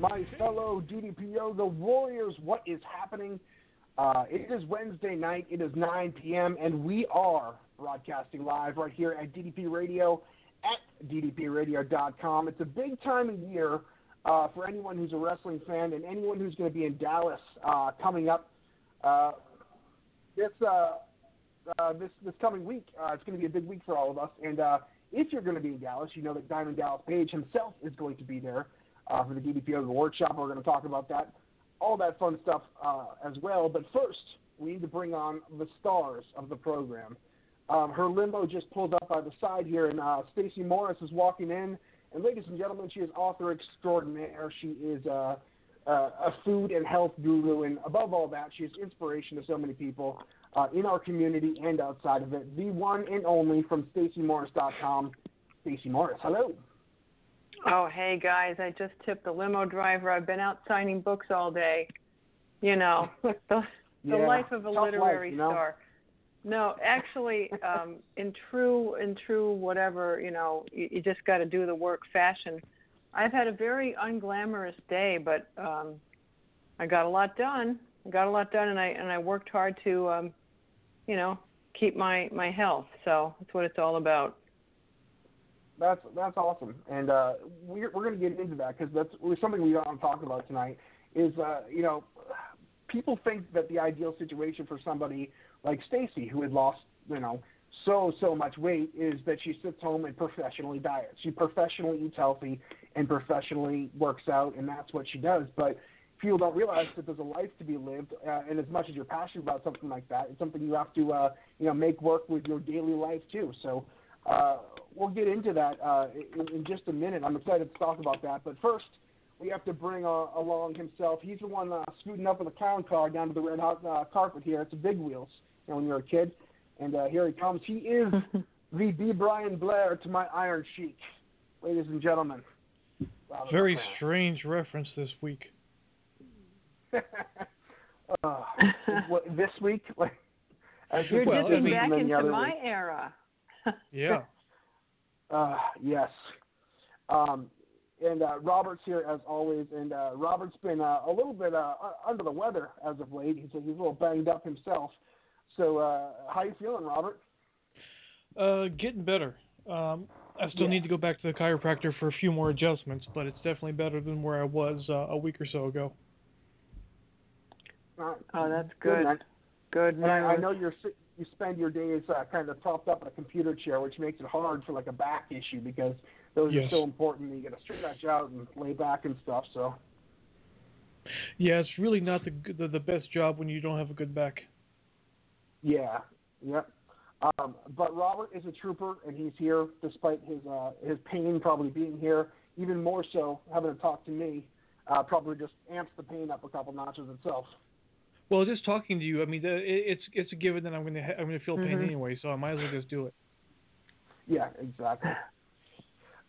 My fellow DDP Yoga warriors. What is happening? Uh, it is Wednesday night. It is 9 p.m. and we are broadcasting live right here at DDP Radio at ddpradio.com. It's a big time of year uh, for anyone who's a wrestling fan and anyone who's going to be in Dallas uh, coming up uh, this uh, uh, this this coming week. It's going to be a big week for all of us. And if you're going to be in Dallas, you know that Diamond Dallas Page himself is going to be there uh, for the DDP Yoga Workshop. We're going to talk about that, all that fun stuff uh, as well. But first, we need to bring on the stars of the program. Um, her limbo just pulled up by the side here, and uh, Stacy Morris is walking in. And ladies and gentlemen, she is author extraordinaire. She is uh, uh, a food and health guru, and above all that, she is inspiration to so many people uh, in our community and outside of it. The one and only from StacyMorris.com, Stacy Morris. Hello. Oh, hey guys! I just tipped the limo driver. I've been out signing books all day. You know, the the Yeah, life of a literary life, you know? star. No, actually, um, in true in true whatever you know, you, you just got to do the work fashion. I've had a very unglamorous day, but um, I got a lot done. I got a lot done, and I and I worked hard to, um, you know, keep my my health. So that's what it's all about. That's that's awesome, and uh, we're we're going to get into that because that's something we to talk about tonight. Is uh, you know, people think that the ideal situation for somebody like Stacy, who had lost you know so so much weight, is that she sits home and professionally diets. She professionally eats healthy and professionally works out, and that's what she does. But people don't realize that there's a life to be lived, uh, and as much as you're passionate about something like that, it's something you have to uh, you know make work with your daily life too. So uh, we'll get into that uh, in, in just a minute. I'm excited to talk about that, but first we have to bring uh, along himself. He's the one uh, scooting up in the clown car down to the red hot uh, carpet here. It's a big wheels, you know, when you're a kid, and uh, here he comes. He is the B. Brian Blair to my Iron Sheik, ladies and gentlemen. Robert Very McCall. strange reference this week. uh, what, this week, like, as You're dipping back and then the into my week. era. Yeah. Uh, yes. Um, and uh, Robert's here as always, and uh, Robert's been uh, a little bit uh, under the weather as of late. He's, he's a little banged up himself. So, uh, how you feeling, Robert? Uh, getting better. Um, I still Yeah. need to go back to the chiropractor for a few more adjustments, but it's definitely better than where I was uh, a week or so ago. Uh, Oh, that's good. man. Good And I, I know you're si- you spend your days uh, kind of propped up in a computer chair, which makes it hard for like a back issue because those are so important. You got to stretch out and lay back and stuff. So, Yeah, it's really not the the, the best job when you don't have a good back. Yeah, yep. Um, but Robert is a trooper, and he's here despite his uh, his pain probably being here. Even more so, having to talk to me uh, probably just amps the pain up a couple notches itself. Well, just talking to you, I mean, it's it's a given that I'm gonna ha- I'm gonna feel pain Mhm. anyway, so I might as well just do it. Yeah, exactly.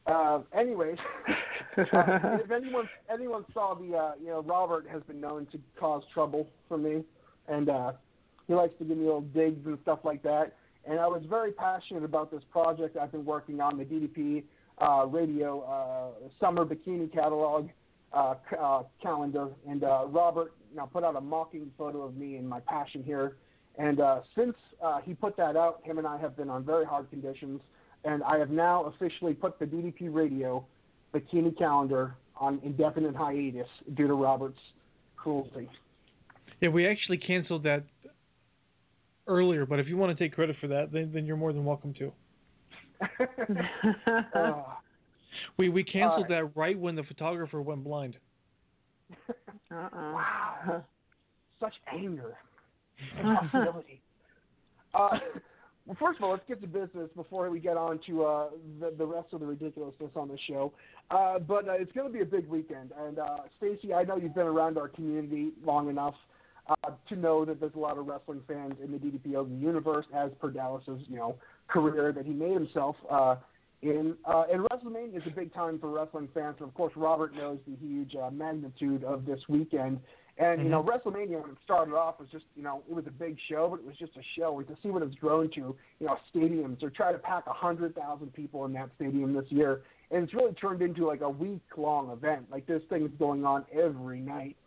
Uh, anyways, uh, if anyone anyone saw the uh, you know Robert has been known to cause trouble for me, and uh, he likes to give me little digs and stuff like that. And I was very passionate about this project I've been working on, the DDP uh, Radio uh, Summer Bikini Catalog. Uh, uh, calendar, and uh, Robert now put out a mocking photo of me and my passion here. And uh, since uh, he put that out, him and I have been on very hard conditions, and I have now officially put the DDP Radio bikini calendar on indefinite hiatus due to Robert's cruelty. Yeah, we actually canceled that earlier, but if you want to take credit for that, then, then you're more than welcome to. Uh, We we canceled Uh, that right when the photographer went blind. Uh-uh. wow, such anger, hostility. uh, well, first of all, let's get to business before we get on to uh, the, the rest of the ridiculousness on the show. Uh, but uh, it's going to be a big weekend, and uh, Stacy, I know you've been around our community long enough uh, to know that there's a lot of wrestling fans in the DDPO universe, as per Dallas's you know career that he made himself. Uh, in uh, and WrestleMania is a big time for wrestling fans. And of course, Robert knows the huge uh, magnitude of this weekend. And you know, WrestleMania when it started off was just you know it was a big show, but it was just a show. And to see what it's grown to, you know, stadiums. They're trying to pack a hundred thousand people in that stadium this year, and it's really turned into like a week long event. Like this thing is going on every night,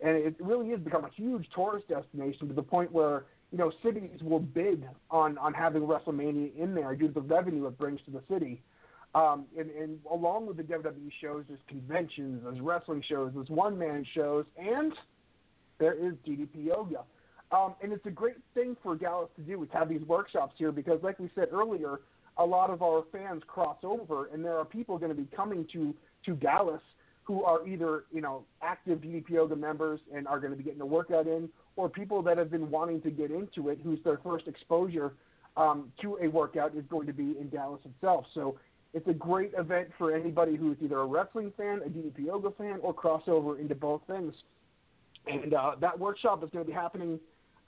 and it really has become a huge tourist destination to the point where you know cities will bid on on having WrestleMania in there due to the revenue it brings to the city. Um, and, and along with the WWE shows, there's conventions, there's wrestling shows, there's one man shows, and there is DDP Yoga. Um, and it's a great thing for Dallas to do is have these workshops here because, like we said earlier, a lot of our fans cross over, and there are people going to be coming to to Dallas who are either you know active DDP Yoga members and are going to be getting a workout in, or people that have been wanting to get into it, whose their first exposure um, to a workout is going to be in Dallas itself. So it's a great event for anybody who's either a wrestling fan, a DDP Yoga fan, or crossover into both things. And uh, that workshop is going to be happening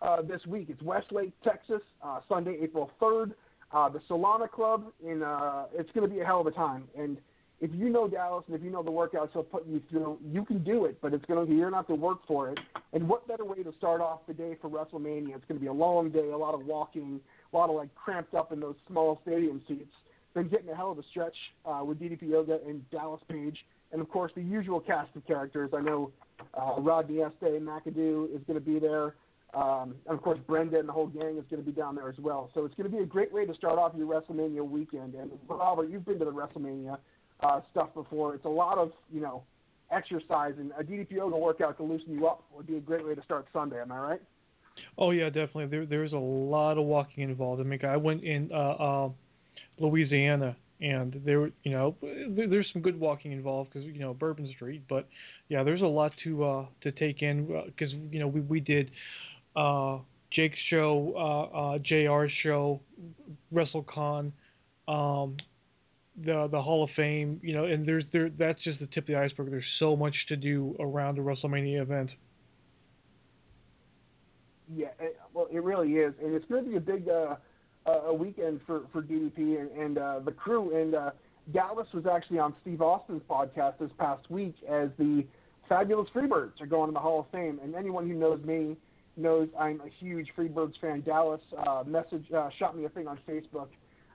uh, this week. It's Westlake, Texas, uh, Sunday, April 3rd. Uh, the Solana Club, in uh, it's going to be a hell of a time. And if you know Dallas and if you know the workouts he'll put you through, you can do it. But it's going to you're not going to have to work for it. And what better way to start off the day for WrestleMania? It's going to be a long day, a lot of walking, a lot of like cramped up in those small stadium seats. Then getting a hell of a stretch uh, with DDP Yoga and Dallas Page, and of course the usual cast of characters. I know uh, Rodney Este, McAdoo is going to be there. Um, and of course, Brenda and the whole gang is going to be down there as well. So it's going to be a great way to start off your WrestleMania weekend. And Robert, you've been to the WrestleMania uh, stuff before. It's a lot of you know exercise, and a DDP yoga workout to loosen you up would be a great way to start Sunday. Am I right? Oh yeah, definitely. There there's a lot of walking involved. I mean, I went in uh, uh, Louisiana, and there you know there, there's some good walking involved because you know Bourbon Street, but yeah, there's a lot to uh, to take in because you know we we did uh, Jake's show, uh, uh, JR's show, WrestleCon, um, the the Hall of Fame, you know, and there's there that's just the tip of the iceberg. There's so much to do around the WrestleMania event. Yeah, it, well, it really is, and it's going to be a big uh, a weekend for for DDP and, and uh, the crew. And uh, Dallas was actually on Steve Austin's podcast this past week as the Fabulous Freebirds are going to the Hall of Fame. And anyone who knows me knows I'm a huge Freebirds fan. Dallas uh, message uh, shot me a thing on Facebook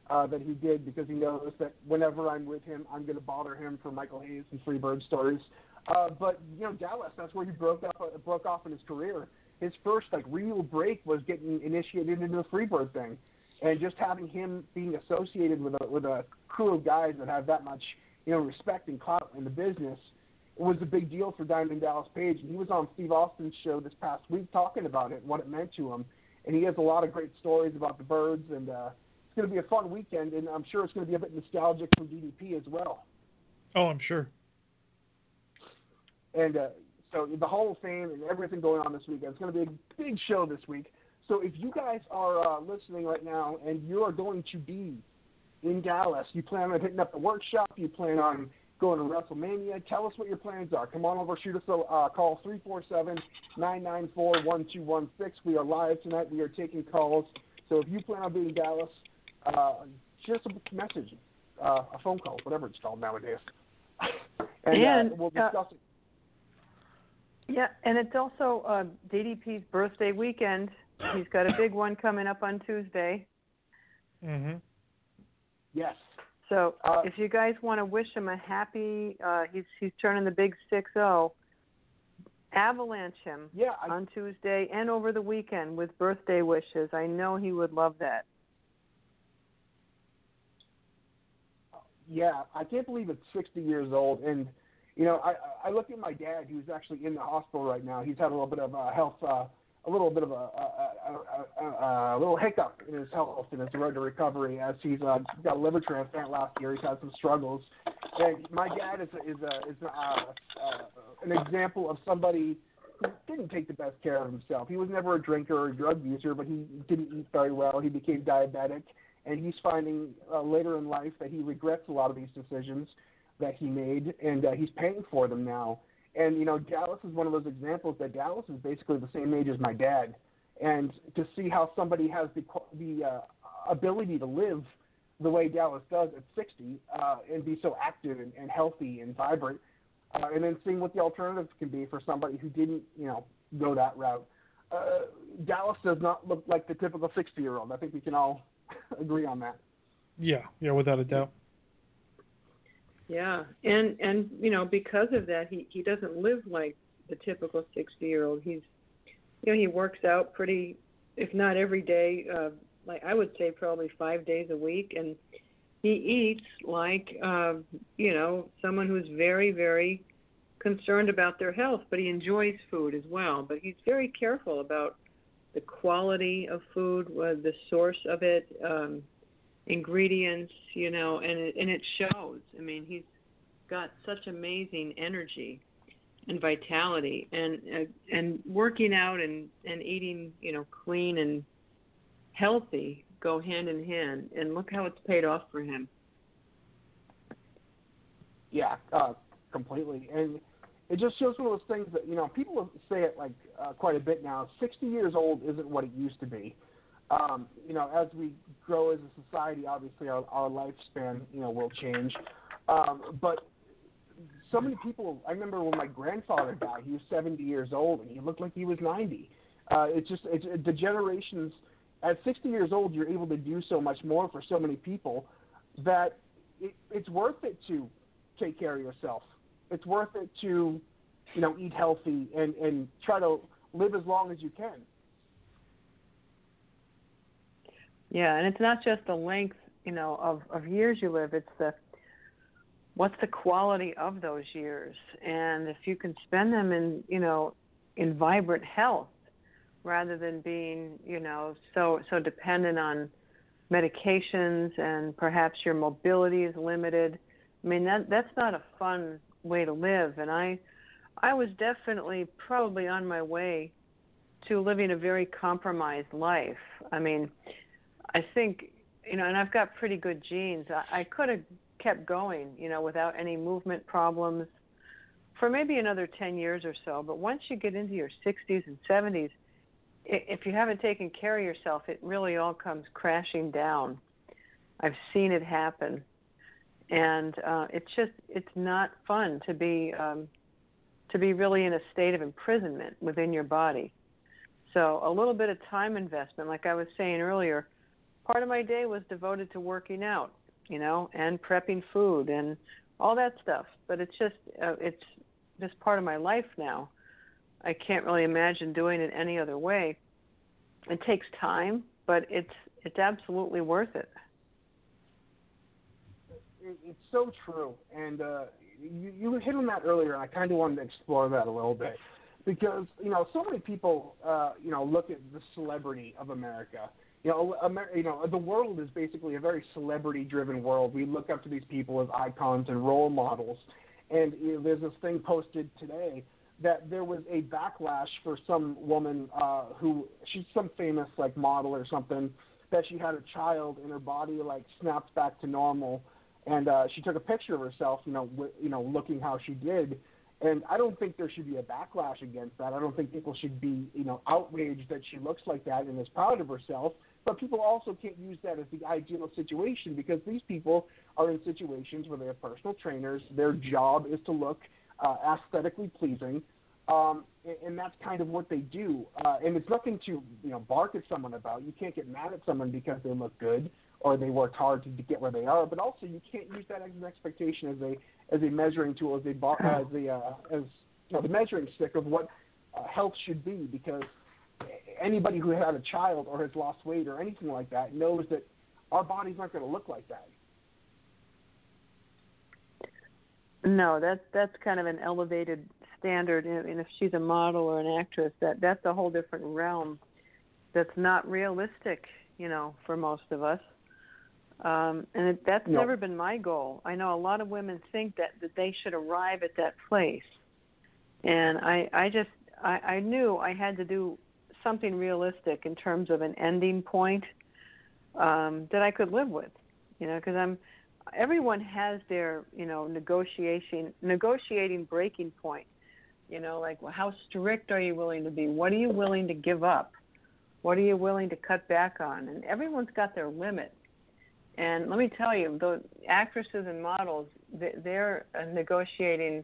uh, that he did because he knows that whenever I'm with him, I'm going to bother him for Michael Hayes and Freebird stories. Uh, but you know, Dallas, that's where he broke up, uh, broke off in his career. His first like real break was getting initiated into the Freebird thing, and just having him being associated with a with a crew of guys that have that much you know respect and clout in the business was a big deal for Diamond Dallas Page. And he was on Steve Austin's show this past week talking about it and what it meant to him. And he has a lot of great stories about the birds, and uh, it's going to be a fun weekend. And I'm sure it's going to be a bit nostalgic for DDP as well. Oh, I'm sure. And uh, so the Hall of Fame and everything going on this weekend. It's going to be a big show this week. So if you guys are uh, listening right now and you are going to be in Dallas, you plan on hitting up the workshop, you plan on going to WrestleMania, tell us what your plans are. Come on over, shoot us a uh, call 347-994-1216. We are live tonight. We are taking calls. So if you plan on being in Dallas, uh, shoot us a message, uh, a phone call, whatever it's called nowadays. and, And, uh, we'll uh, discuss it. Yeah, and it's also uh, DDP's birthday weekend. He's got a big one coming up on Tuesday. Mhm. Yes. So Uh, if you guys want to wish him a happy, uh, he's he's turning the big six zero. Avalanche him Yeah, I, on Tuesday and over the weekend with birthday wishes. I know he would love that. Yeah, I can't believe it's 60 years old. And you know, I I look at my dad, who's actually in the hospital right now. He's had a little bit of a health, uh, a little bit of a, a, a, a, a little hiccup in his health and his road to recovery as he's uh, got a liver transplant last year. He's had some struggles, and my dad is a, is a, is a, uh, uh, an example of somebody who didn't take the best care of himself. He was never a drinker or a drug user, but he didn't eat very well. He became diabetic, and he's finding uh, later in life that he regrets a lot of these decisions that he made, and uh, he's paying for them now. And you know, Dallas is one of those examples that Dallas is basically the same age as my dad, and to see how somebody has the the uh, ability to live the way Dallas does at 60 uh, and be so active and, and healthy and vibrant, uh, and then seeing what the alternatives can be for somebody who didn't, you know, go that route. Uh, Dallas does not look like the typical 60 year old. I think we can all agree on that. Yeah, yeah, without a doubt. Yeah, and and you know because of that, he he doesn't live like the typical sixty year old. He's you know he works out pretty, if not every day, uh, like I would say probably five days a week, and he eats like uh, you know someone who's very very concerned about their health, but he enjoys food as well. But he's very careful about the quality of food, uh, the source of it. Um, ingredients, you know, and it and it shows. I mean, he's got such amazing energy and vitality, and uh, and working out and and eating, you know, clean and healthy go hand in hand. And look how it's paid off for him. Yeah, uh, completely. And it just shows one of those things that you know people say it like uh, quite a bit now. Sixty years old isn't what it used to be um, you know, as we grow as a society, obviously our, our lifespan, you know, will change. Um, but so many people, I remember when my grandfather died, he was 70 years old and he looked like he was 90. Uh, it's just, it's, the generations, at 60 years old, you're able to do so much more for so many people that it, it's worth it to take care of yourself. It's worth it to, you know, eat healthy and, and try to live as long as you can. Yeah, and it's not just the length, you know, of of years you live. It's the what's the quality of those years, and if you can spend them in, you know, in vibrant health, rather than being, you know, so so dependent on medications and perhaps your mobility is limited. I mean, that that's not a fun way to live, and I I was definitely probably on my way to living a very compromised life. I mean, I think, you know, and I've got pretty good genes. I, I could have kept going, you know, without any movement problems for maybe another 10 years or so. But once you get into your 60s and 70s, if you haven't taken care of yourself, it really all comes crashing down. I've seen it happen, and uh, it's just it's not fun to be um, to be really in a state of imprisonment within your body. So a little bit of time investment, like I was saying earlier, part of my day was devoted to working out, you know, and prepping food and all that stuff. But it's just uh, it's just part of my life now. I can't really imagine doing it any other way. It takes time, but it's it's absolutely worth it. It's so true, and uh, you you hit on that earlier, and I kind of wanted to explore that a little bit because you know so many people uh, you know look at the celebrity of America you know, Amer- you know, the world is basically a very celebrity-driven world. We look up to these people as icons and role models. And you know, there's this thing posted today that there was a backlash for some woman uh, who she's some famous like model or something that she had a child and her body like snapped back to normal, and uh, she took a picture of herself, you know, w- you know, looking how she did. And I don't think there should be a backlash against that. I don't think people should be, you know, outraged that she looks like that and is proud of herself. But people also can't use that as the ideal situation because these people are in situations where they have personal trainers. Their job is to look uh, aesthetically pleasing, um, and, and that's kind of what they do. Uh, and it's nothing to you know bark at someone about. You can't get mad at someone because they look good or they worked hard to, get where they are. But also, you can't use that as an expectation as a as a measuring tool, as a bar, as a uh, as you know, the measuring stick of what uh, health should be. Because anybody who had a child or has lost weight or anything like that knows that our bodies aren't going to look like that. No, that's that's kind of an elevated standard, and and if she's a model or an actress, that that's a whole different realm. That's not realistic, you know, for most of us. Um, and it, that's No. never been my goal. I know a lot of women think that that they should arrive at that place, and I I just I, I knew I had to do something realistic in terms of an ending point um, that I could live with, you know, because I'm everyone has their you know negotiation negotiating breaking point. You know like well, how strict are you willing to be? What are you willing to give up? What are you willing to cut back on? And everyone's got their limit and let me tell you the actresses and models their uh, negotiating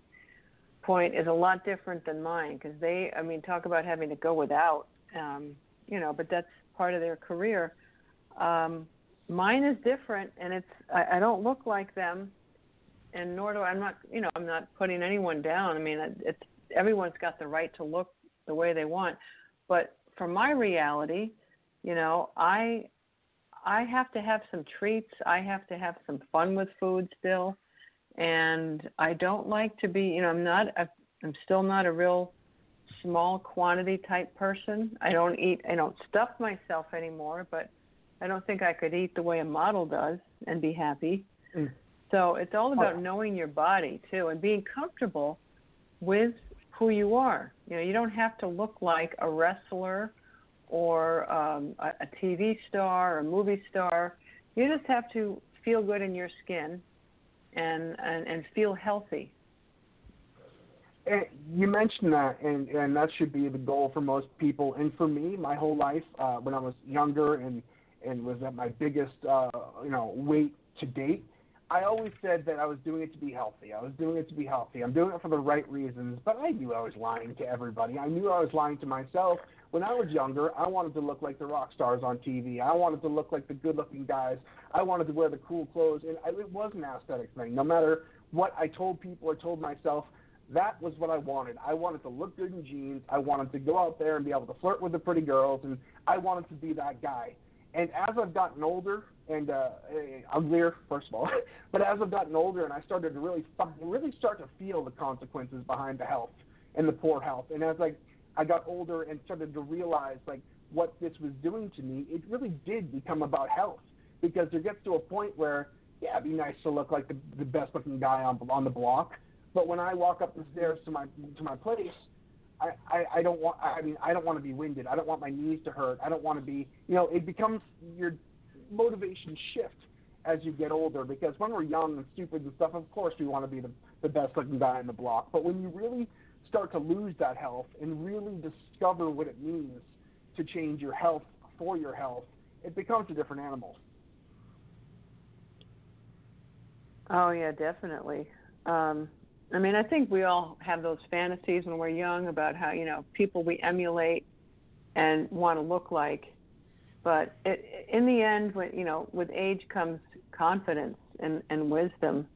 point is a lot different than mine because they i mean talk about having to go without um you know but that's part of their career. Um mine is different and it's I, I don't look like them and nor do I, I'm not you know I'm not putting anyone down. I mean it's everyone's got the right to look the way they want. But for my reality you know I I have to have some treats I have to have some fun with food still and I don't like to be you know I'm not a, I'm still not a real small quantity type person I don't eat I don't stuff myself anymore but I don't think I could eat the way a model does and be happy. Mm. So it's all about Oh. knowing your body too and being comfortable with who you are. You know, you don't have to look like a wrestler or um, a, a TV star or a movie star. You just have to feel good in your skin and and, and feel healthy. And you mentioned that, and and that should be the goal for most people. And for me, my whole life, uh, when I was younger and and was at my biggest, uh, you know, weight to date, I always said that I was doing it to be healthy. I was doing it to be healthy. I'm doing it for the right reasons. But I knew I was lying to everybody. I knew I was lying to myself. When I was younger, I wanted to look like the rock stars on TV. I wanted to look like the good-looking guys. I wanted to wear the cool clothes, and I, it was an aesthetic thing. No matter what I told people or told myself, that was what I wanted. I wanted to look good in jeans. I wanted to go out there and be able to flirt with the pretty girls, and I wanted to be that guy. And as I've gotten older and uh, eh, uglier, first of all, but as I've gotten older and I started to really, really start to feel the consequences behind the health and the poor health, and as I, I got older and started to realize like what this was doing to me, it really did become about health because there gets to a point where yeah, it'd be nice to look like the, the best looking guy on on the block, but when I walk up the stairs to my to my place, I, I, I don't want I mean I don't want to be winded. I don't want my knees to hurt. I don't want to be you know, it becomes your motivation shift as you get older because when we're young and stupid and stuff, of course we want to be the, the best looking guy in the block. But when you really start to lose that health and really discover what it means to change your health for your health, it becomes a different animal. Oh yeah, definitely. Um, I mean, I think we all have those fantasies when we're young about how you know people we emulate and want to look like. But it, in the end, when you know, with age comes confidence and, and wisdom,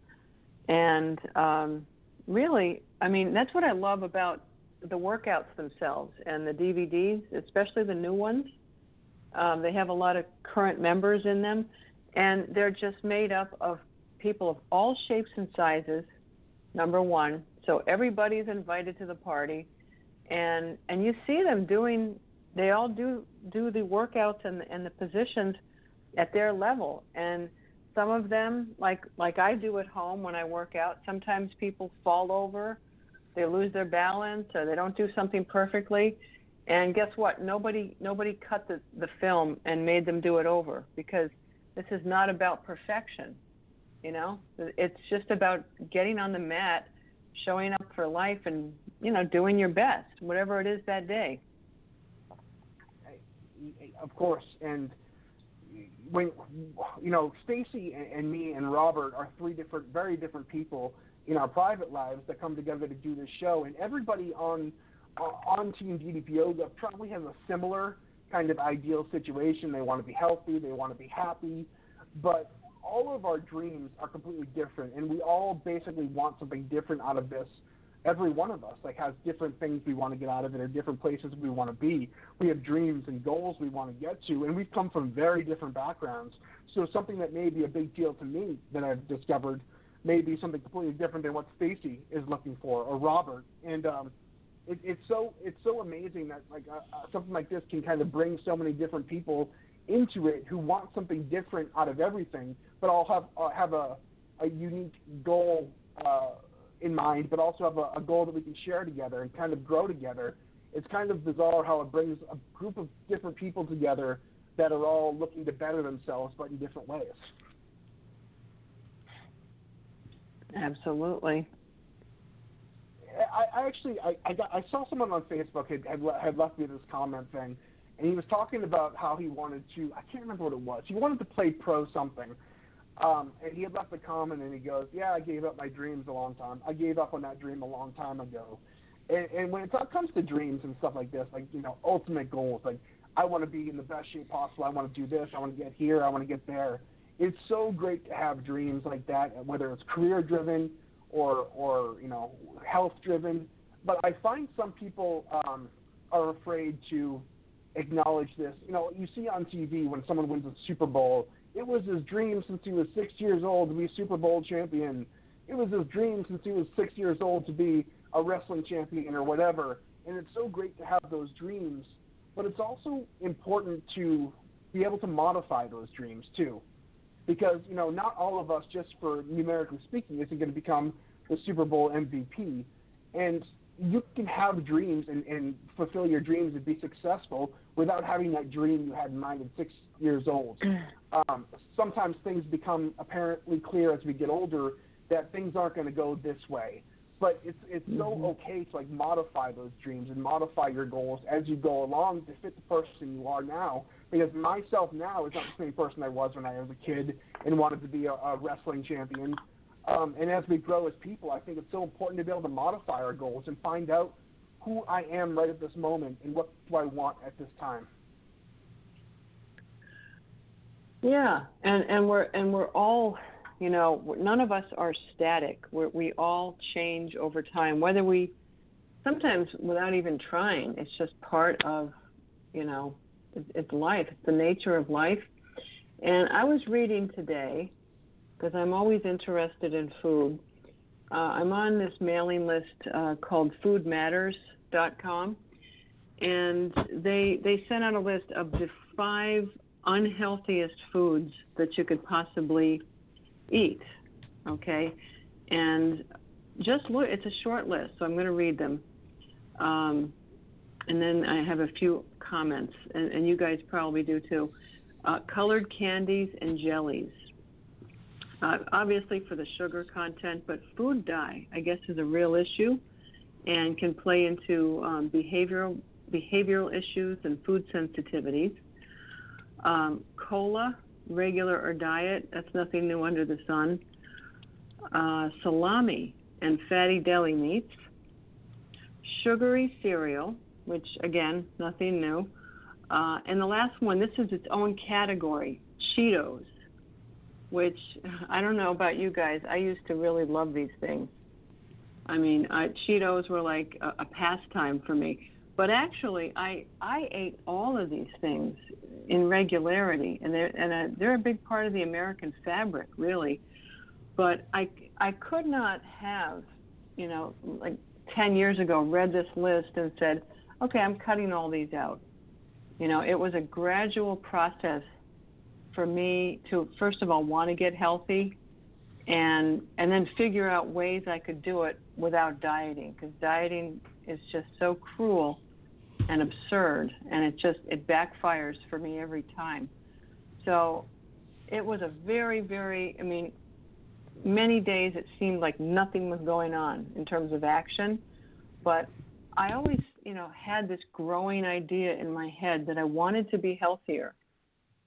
and um, really, I mean, that's what I love about the workouts themselves and the DVDs, especially the new ones. Um, they have a lot of current members in them, and they're just made up of people of all shapes and sizes. Number one, so everybody's invited to the party, and and you see them doing. They all do do the workouts and and the positions at their level, and some of them, like like I do at home when I work out, sometimes people fall over, they lose their balance, or they don't do something perfectly. And guess what? Nobody nobody cut the, the film and made them do it over because this is not about perfection. You know, it's just about getting on the mat, showing up for life, and you know, doing your best, whatever it is that day. Of course, and when you know Stacy and, me and Robert are three different, very different people in our private lives that come together to do this show, and everybody on on Team DDP Yoga probably has a similar kind of ideal situation. They want to be healthy, they want to be happy, but all of our dreams are completely different, and we all basically want something different out of this. Every one of us like has different things we want to get out of it, or different places we want to be. We have dreams and goals we want to get to, and we've come from very different backgrounds. So something that may be a big deal to me that I've discovered may be something completely different than what Stacy is looking for, or Robert. And um, it, it's so it's so amazing that like uh, uh, something like this can kind of bring so many different people into it who want something different out of everything, but all have uh, have a a unique goal uh, in mind, but also have a, a goal that we can share together and kind of grow together. It's kind of bizarre how it brings a group of different people together that are all looking to better themselves, but in different ways. Absolutely. I, I actually I, I got I saw someone on Facebook had, had had left me this comment thing, and he was talking about how he wanted to I can't remember what it was. He wanted to play pro something, um, and he had left a comment and he goes, "Yeah, I gave up my dreams a long time. I gave up on that dream a long time ago." And, and when it comes to dreams and stuff like this, like you know, ultimate goals, like I want to be in the best shape possible. I want to do this. I want to get here. I want to get there. It's so great to have dreams like that, whether it's career driven or or you know health driven. But I find some people um, are afraid to acknowledge this. You know, you see on TV when someone wins a Super Bowl, it was his dream since he was six years old to be Super Bowl champion. It was his dream since he was six years old to be a wrestling champion or whatever. And it's so great to have those dreams, but it's also important to be able to modify those dreams too because you know not all of us, just for numerically speaking, isn't going to become the Super Bowl MVP, and you can have dreams and, and fulfill your dreams and be successful without having that dream you had in mind at six years old. Um, sometimes things become apparently clear as we get older that things aren't going to go this way. But it's it's mm-hmm. so okay to like modify those dreams and modify your goals as you go along to fit the person you are now because myself now is not the same person I was when I was a kid and wanted to be a, a wrestling champion. Um, and as we grow as people, I think it's so important to be able to modify our goals and find out who I am right at this moment and what do I want at this time. Yeah, and and we're and we're all, you know, none of us are static. We're, we all change over time, whether we sometimes without even trying. It's just part of, you know, it's life. It's the nature of life. And I was reading today because I'm always interested in food. Uh, I'm on this mailing list uh, called FoodMatters.com, and they they sent out a list of the five unhealthiest foods that you could possibly eat. Okay, and just look. It's a short list, so I'm going to read them. Um, and then I have a few comments, and, and you guys probably do too. Uh, colored candies and jellies. Uh, obviously for the sugar content, but food dye, I guess, is a real issue and can play into um, behavioral behavioral issues and food sensitivities. Um, cola, regular or diet, that's nothing new under the sun. Uh, salami and fatty deli meats. Sugary cereal, which again, nothing new. Uh, and the last one, this is its own category, Cheetos, which I don't know about you guys. I used to really love these things. I mean, uh, Cheetos were like a, a pastime for me. But actually, I I ate all of these things in regularity, and they're and uh, they're a big part of the American fabric, really. But I I could not have, you know, like ten years ago, read this list and said, okay, I'm cutting all these out. You know, it was a gradual process for me to first of all want to get healthy and and then figure out ways I could do it without dieting because dieting is just so cruel and absurd and it just it backfires for me every time. So it was a very very I mean many days it seemed like nothing was going on in terms of action but I always you know, had this growing idea in my head that I wanted to be healthier.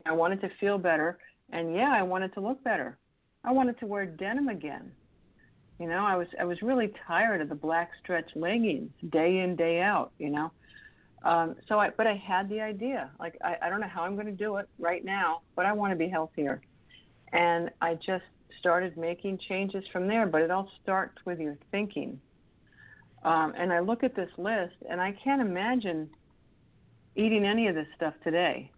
I wanted to feel better, and yeah, I wanted to look better. I wanted to wear denim again. You know, I was I was really tired of the black stretch leggings day in day out. You know, um, so I but I had the idea. Like I, I don't know how I'm going to do it right now, but I want to be healthier. And I just started making changes from there, but it all starts with your thinking. Um, and I look at this list, and I can't imagine eating any of this stuff today.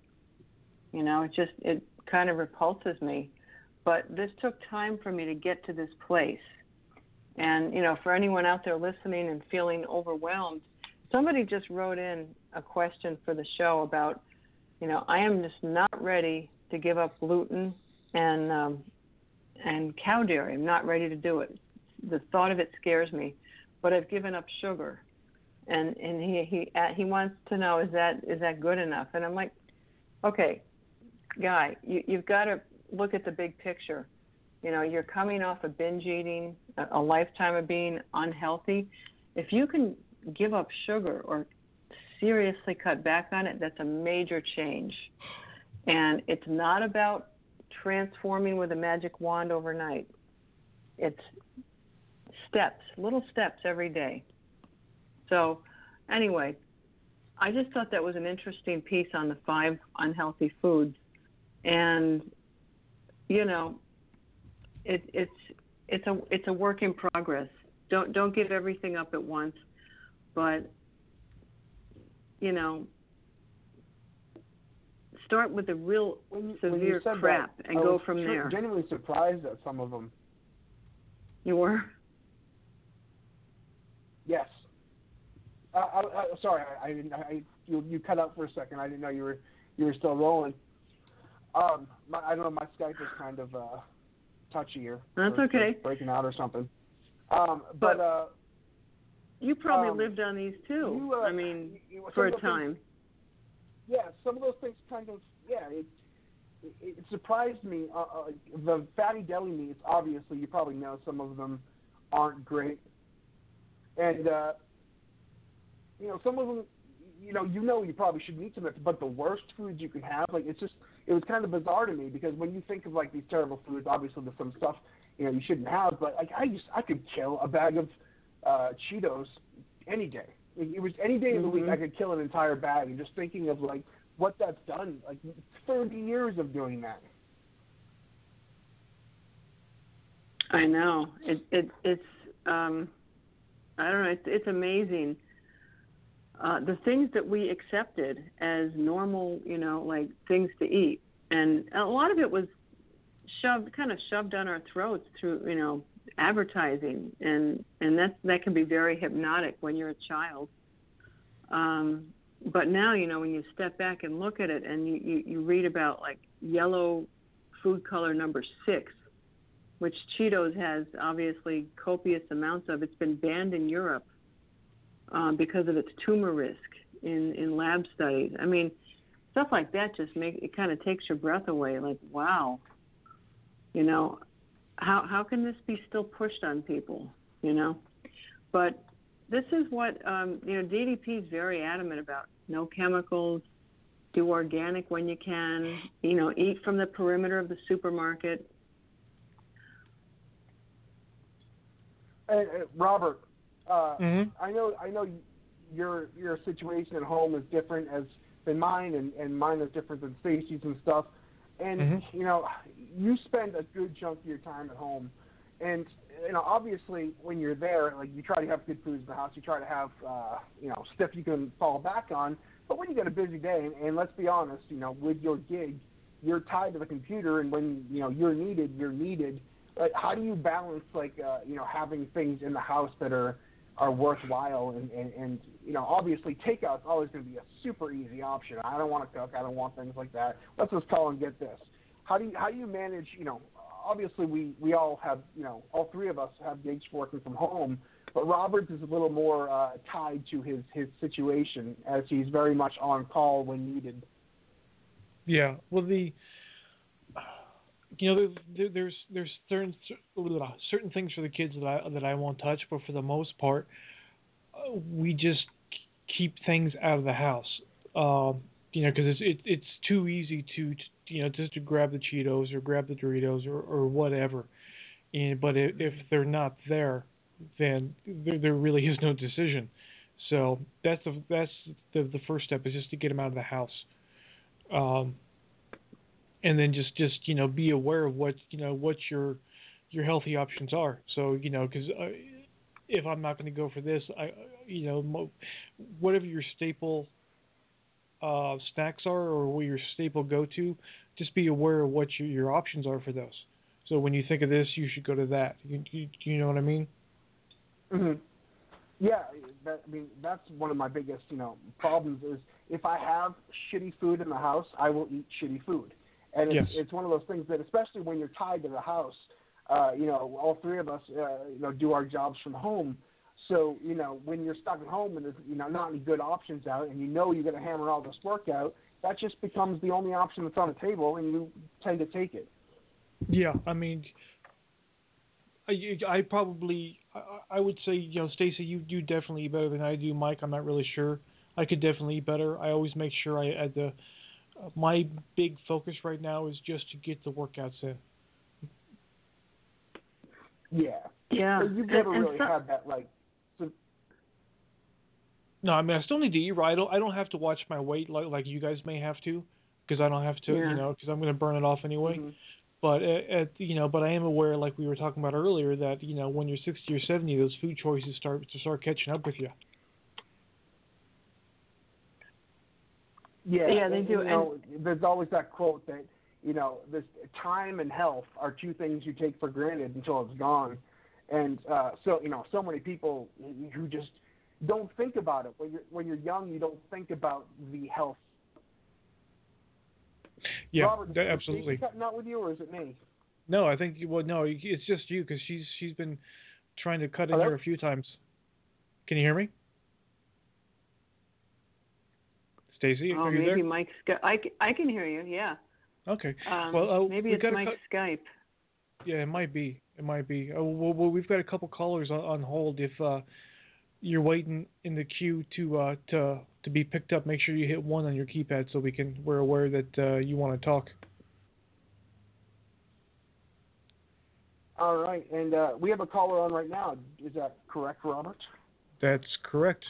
You know, it just it kind of repulses me. But this took time for me to get to this place. And you know, for anyone out there listening and feeling overwhelmed, somebody just wrote in a question for the show about, you know, I am just not ready to give up gluten and um, and cow dairy. I'm not ready to do it. The thought of it scares me, but I've given up sugar. And and he he uh, he wants to know is that is that good enough? And I'm like, okay, guy, you you've got to look at the big picture. You know, you're coming off of binge eating, a, a lifetime of being unhealthy. If you can give up sugar or seriously cut back on it, that's a major change. And it's not about transforming with a magic wand overnight. It's steps, little steps every day. So, anyway, I just thought that was an interesting piece on the five unhealthy foods. And, you know, it, it's it's a it's a work in progress. Don't don't give everything up at once, but you know, start with the real When severe when crap that, and I go from there. Genuinely surprised at some of them. You were? Yes. Uh, I, I, sorry, I, I didn't. I, you you cut out for a second. I didn't know you were you were still rolling. Um, my, I don't know. My Skype is kind of uh, touchy here. That's Or okay. breaking out or something. Um, but, But- uh, You probably Um, lived on these too. you, uh, I mean, you- for a the things- time. yeah, some of those things kind of yeah. It it, it surprised me. Uh, uh, the fatty deli meats, obviously, you probably know some of them aren't great, and uh, you know some of them. You know, you know, you probably shouldn't eat them, but the worst foods you can have, like it's just, it was kind of bizarre to me because when you think of like these terrible foods, obviously there's some stuff you know you shouldn't have, but like I just, I could kill a bag of uh, Cheetos any day. It it was any day of the week Mhm. I could kill an entire bag, and just thinking of like what that's done, like 30 years of doing that. I know. It it it's um I don't know, it's it's amazing. Uh the things that we accepted as normal, you know, like things to eat. And a lot of it was shoved kind of shoved down our throats through, you know, advertising and and that that can be very hypnotic when you're a child. Um but now, you know, when you step back and look at it and you, you, you read about like yellow food color number six, which Cheetos has obviously copious amounts of. It's been banned in Europe um, because of its tumor risk in, in lab studies. I mean, stuff like that just make it kind of takes your breath away. Like, wow, you know, how how can this be still pushed on people? You know, but this is what um, you know. DDP is very adamant about: no chemicals, do organic when you can. You know, eat from the perimeter of the supermarket. Robert, uh, Mhm. I know I know your your situation at home is different as than mine, and, and mine is different than Stacy's and stuff. And Mhm. you know, you spend a good chunk of your time at home, and you know, obviously when you're there, like you try to have good foods in the house, you try to have uh, you know stuff you can fall back on. But when you got a busy day, and, and let's be honest, you know, with your gig, you're tied to the computer, and when you know you're needed, you're needed. Like, how do you balance like uh, you know having things in the house that are are worthwhile and, and, and you know obviously takeout's always going to be a super easy option. I don't want to cook. I don't want things like that. Let's just call and get this. How do you how do you manage? You know, obviously we we all have you know all three of us have gigs working from home, but Roberts is a little more uh, tied to his his situation as he's very much on call when needed. Yeah. Well, the you know there, there's there's certain certain things for the kids that I that I won't touch, but for the most part, uh, we just keep things out of the house. Um, you know, because it's it, it's too easy to, to you know just to grab the Cheetos or grab the Doritos or or whatever. And but if, if they're not there, then there there really is no decision. So that's the that's the the first step is just to get them out of the house. Um, and then just just you know be aware of what you know what your your healthy options are. So you know because uh, if I'm not going to go for this, I you know mo- whatever your staple uh, snacks are or what your staple go to, just be aware of what your, your options are for those. So when you think of this, you should go to that. You, you, you know what I mean? hmm Yeah, that, I mean that's one of my biggest you know problems is if I have shitty food in the house, I will eat shitty food, and it's, Yes. it's one of those things that especially when you're tied to the house, uh, you know, all three of us, uh, you know, do our jobs from home. So you know, when you're stuck at home and there's you know not any good options out, and you know you're going to hammer all this work out, that just becomes the only option that's on the table, and you tend to take it. Yeah, I mean, I, I probably, I, I would say, you know, Stacy, you do definitely eat better than I do. Mike, I'm not really sure. I could definitely eat better. I always make sure I add the. My big focus right now is just to get the workouts in. Yeah. Yeah. So you've never and really some- had that like. So, No, I mean, I still need to eat right. I don't, I don't have to watch my weight like like you guys may have to, because I don't have to, Yeah. you know, because I'm going to burn it off anyway. mhm. But at, at you know, but I am aware, like we were talking about earlier, that you know when you're 60 or 70, those food choices start to start catching up with you. Yeah, Yeah, they and, do, You know, there's always that quote that you know, this time and health are two things you take for granted until it's gone, and uh, so you know, so many people who just don't think about it when you're when you're young. You don't think about the health. Yeah, Robert, that, is Stacey absolutely. cutting out with you, or is it me? No, I think well, no, it's just you because she's she's been trying to cut in Hello? here a few times. Can you hear me, Stacy? Oh, are you maybe there? Mike's. Sky- I can hear you. Yeah. Okay. Um, Well, uh, maybe we it's got a Mike's Skype. Yeah, it might be. It might be. Uh, well, well, we've got a couple callers on, on hold. If uh, you're waiting in the queue to uh, to to be picked up, make sure you hit one on your keypad so we can we're aware that uh, you want to talk. All right, and uh, we have a caller on right now. Is that correct, Robert? That's correct.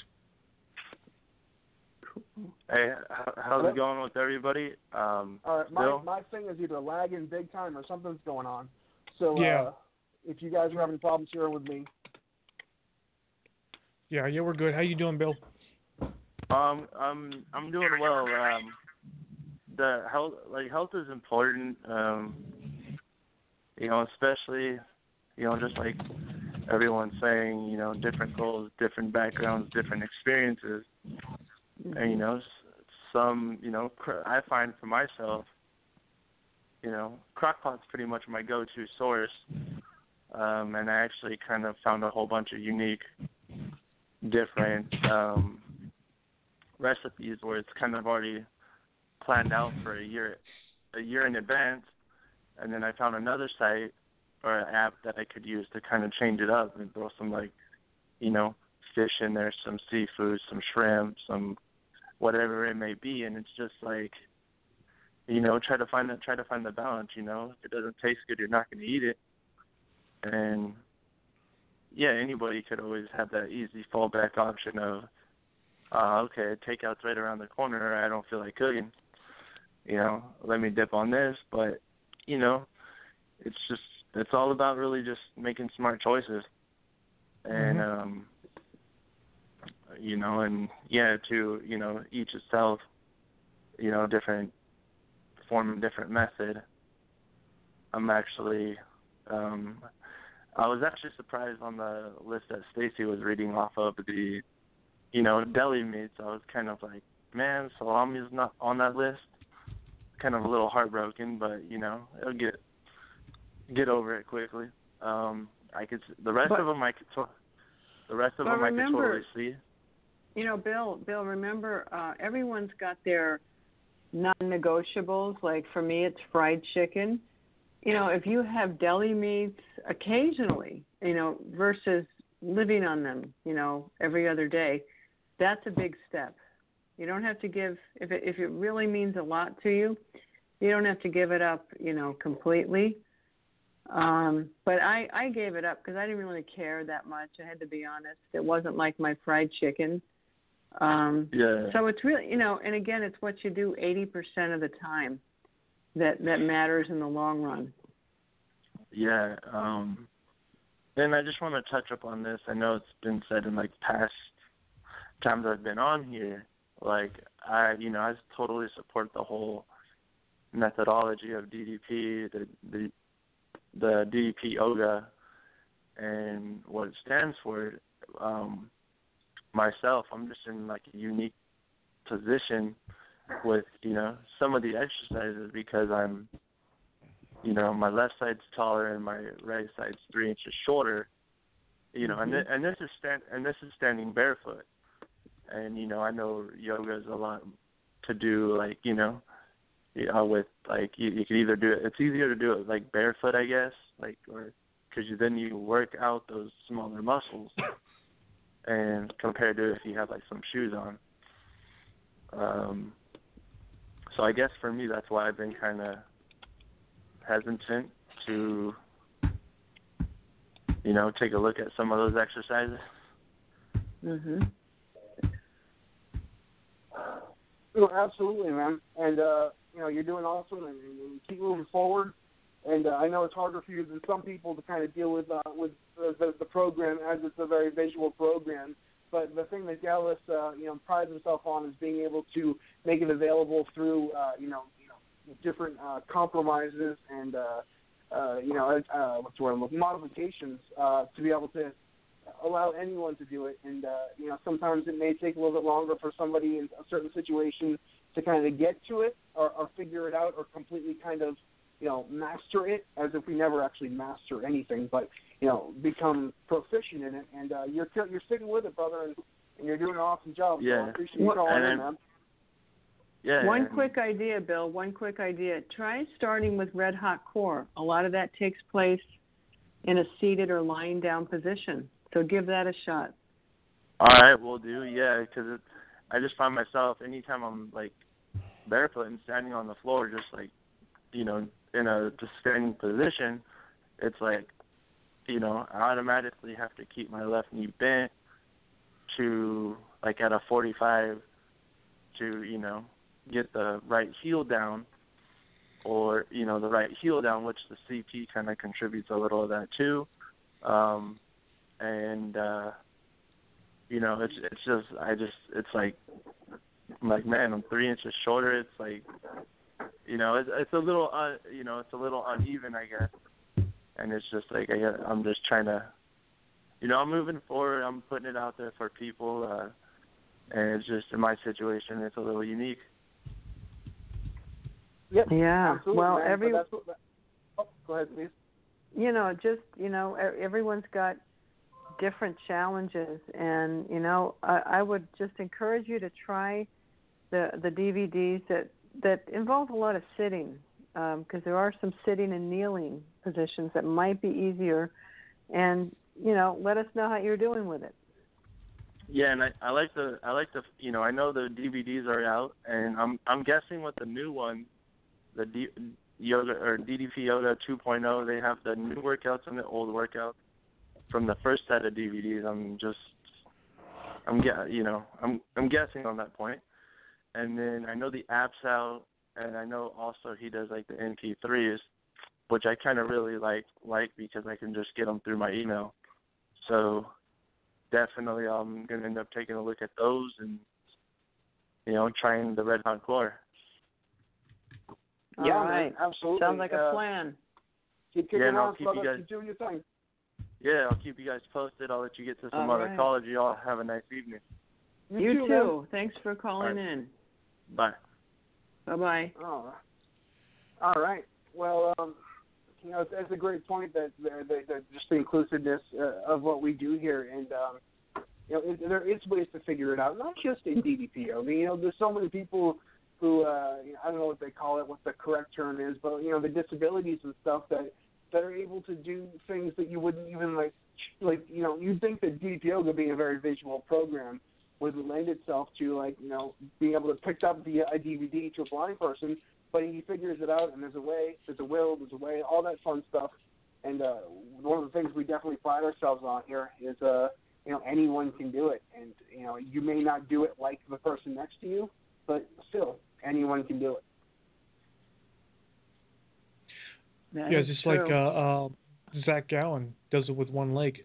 Hey, how, how's Hello? it going with everybody? Um, All right, my Bill? my thing is either lagging big time or something's going on. So Yeah. uh, if you guys are having problems here with me, Yeah, yeah, we're good. How you doing, Bill? um, I'm I'm doing well. Um, the health, like health, is important. Um, you know, especially, you know, just like everyone's saying, you know, different goals, different backgrounds, different experiences, and you know, some, you know, cr- I find for myself, you know, crockpot's pretty much my go-to source. Um, and I actually kind of found a whole bunch of unique, different um, recipes where it's kind of already planned out for a year, a year in advance. And then I found another site or an app that I could use to kind of change it up and throw some like, you know, fish in there, some seafood, some shrimp, some whatever it may be, and it's just like, you know, try to find the try to find the balance. You know, if it doesn't taste good, you're not going to eat it. And yeah, anybody could always have that easy fallback option of, uh, okay, takeout's right around the corner. I don't feel like cooking. You know, let me dip on this. But you know, it's just it's all about really just making smart choices. And um you know, and yeah, to, you know, each itself, you know, different form different method. I'm actually um I was actually surprised on the list that Stacy was reading off of the you know, deli meats. I was kind of like, man, salami is not on that list. Kind of a little heartbroken, but you know, it'll get get over it quickly. Um I could the rest But- of them I could the rest of them I could remember- totally see. You know, Bill, Bill, remember, uh, everyone's got their non-negotiables. Like for me, it's fried chicken. You know, if you have deli meats occasionally, you know, versus living on them, you know, every other day, that's a big step. You don't have to give if it if it really means a lot to you, you don't have to give it up, you know, completely. Um, but I I gave it up because I didn't really care that much. I had to be honest. It wasn't like my fried chicken. Um, Yeah. so it's really, you know, and again, it's what you do 80% of the time. that that matters in the long run. Yeah. Um, and I just want to touch up on this. I know it's been said in like past times I've been on here. Like I, you know, I totally support the whole methodology of DDP, the the the DDP yoga, and what it stands for. Um, myself, I'm just in like a unique position with you know some of the exercises because I'm you know my left side's taller and my right side's three inches shorter you know mm-hmm. and th- and this is stand and this is standing barefoot and you know I know yoga is a lot to do like you know you know with like you, you could either do it it's easier to do it like barefoot I guess like or because you then you work out those smaller muscles and compared to if you have like some shoes on um so I guess for me, that's why I've been kind of hesitant to, you know, take a look at some of those exercises. Mhm. No, absolutely, man. And uh, you know, you're doing awesome, and, and keep moving forward. And uh, I know it's harder for you than some people to kind of deal with uh, with the, the, the program as it's a very visual program. But the thing that Dallas, uh, you know, prides himself on is being able to make it available through, uh, you know, you know, different uh, compromises and, uh, uh, you know, uh, what's the word, modifications uh, to be able to allow anyone to do it. And, uh, you know, sometimes it may take a little bit longer for somebody in a certain situation to kind of get to it or, or figure it out or completely kind of, you know, master it as if we never actually master anything. But you know, become proficient in it. And uh, you're you're sticking with it, brother, and, and you're doing an awesome job. Yeah. So I appreciate you calling in, man. Yeah. One and, quick idea, Bill. One quick idea. Try starting with red hot core. A lot of that takes place in a seated or lying down position. So give that a shot. All right, we'll do. Yeah, because I just find myself anytime I'm like barefoot and standing on the floor, just like you know, in a standing position, it's like you know, I automatically have to keep my left knee bent to like at a 45 to, you know, get the right heel down or, you know, the right heel down, which the CP kind of contributes a little of that too. Um, and, uh, you know, it's, it's just, I just, it's like, I'm like, man, I'm three inches shorter. It's like, you know, it's, it's a little, uh, you know, it's a little uneven, I guess and it's just like I, I'm just trying to, you know, I'm moving forward. I'm putting it out there for people, uh, and it's just in my situation, it's a little unique. Yep. Yeah. Absolutely, well, man. every. But that's what, oh, go ahead, please. You know, just you know, everyone's got different challenges, and you know, I, I would just encourage you to try the the DVDs that that involve a lot of sitting because um, there are some sitting and kneeling positions that might be easier. And you know, let us know how you're doing with it. Yeah, and I, I like the I like the you know I know the DVDs are out, and I'm I'm guessing with the new one, the D, yoga or DDP Yoga 2.0, they have the new workouts and the old workouts from the first set of DVDs. I'm just I'm you know I'm I'm guessing on that point, and then I know the apps out and I know also he does like the MP3s, which I kind of really like like because I can just get them through my email. So definitely, I'm gonna end up taking a look at those and you know trying the Red Hot Core. Yeah, All right. man, absolutely. Sounds like uh, a plan. Keep kicking Yeah, and I'll on, keep brother. you guys- Keep doing your thing. Yeah, I'll keep you guys posted. I'll let you get to some All other right. college. You all have a nice evening. You, too. too. Thanks for calling All right. in. Bye. Bye bye. Oh. All right. Well, um, you know, that's a great point that that, the, the, just the inclusiveness uh, of what we do here, and um, you know, it, there is ways to figure it out, not just in DDP. I mean, you know, there's so many people who uh, you know, I don't know what they call it, what the correct term is, but you know, the disabilities and stuff that that are able to do things that you wouldn't even like, like you know, you'd think that DDP yoga being a very visual program would lend itself to like you know being able to pick up the a DVD to a blind person, but he figures it out and there's a way, there's a will, there's a way, all that fun stuff. And uh, one of the things we definitely pride ourselves on here is uh, you know anyone can do it, and you know you may not do it like the person next to you, but still anyone can do it. That yeah, is just true. like uh, uh, Zach Gowen does it with one leg.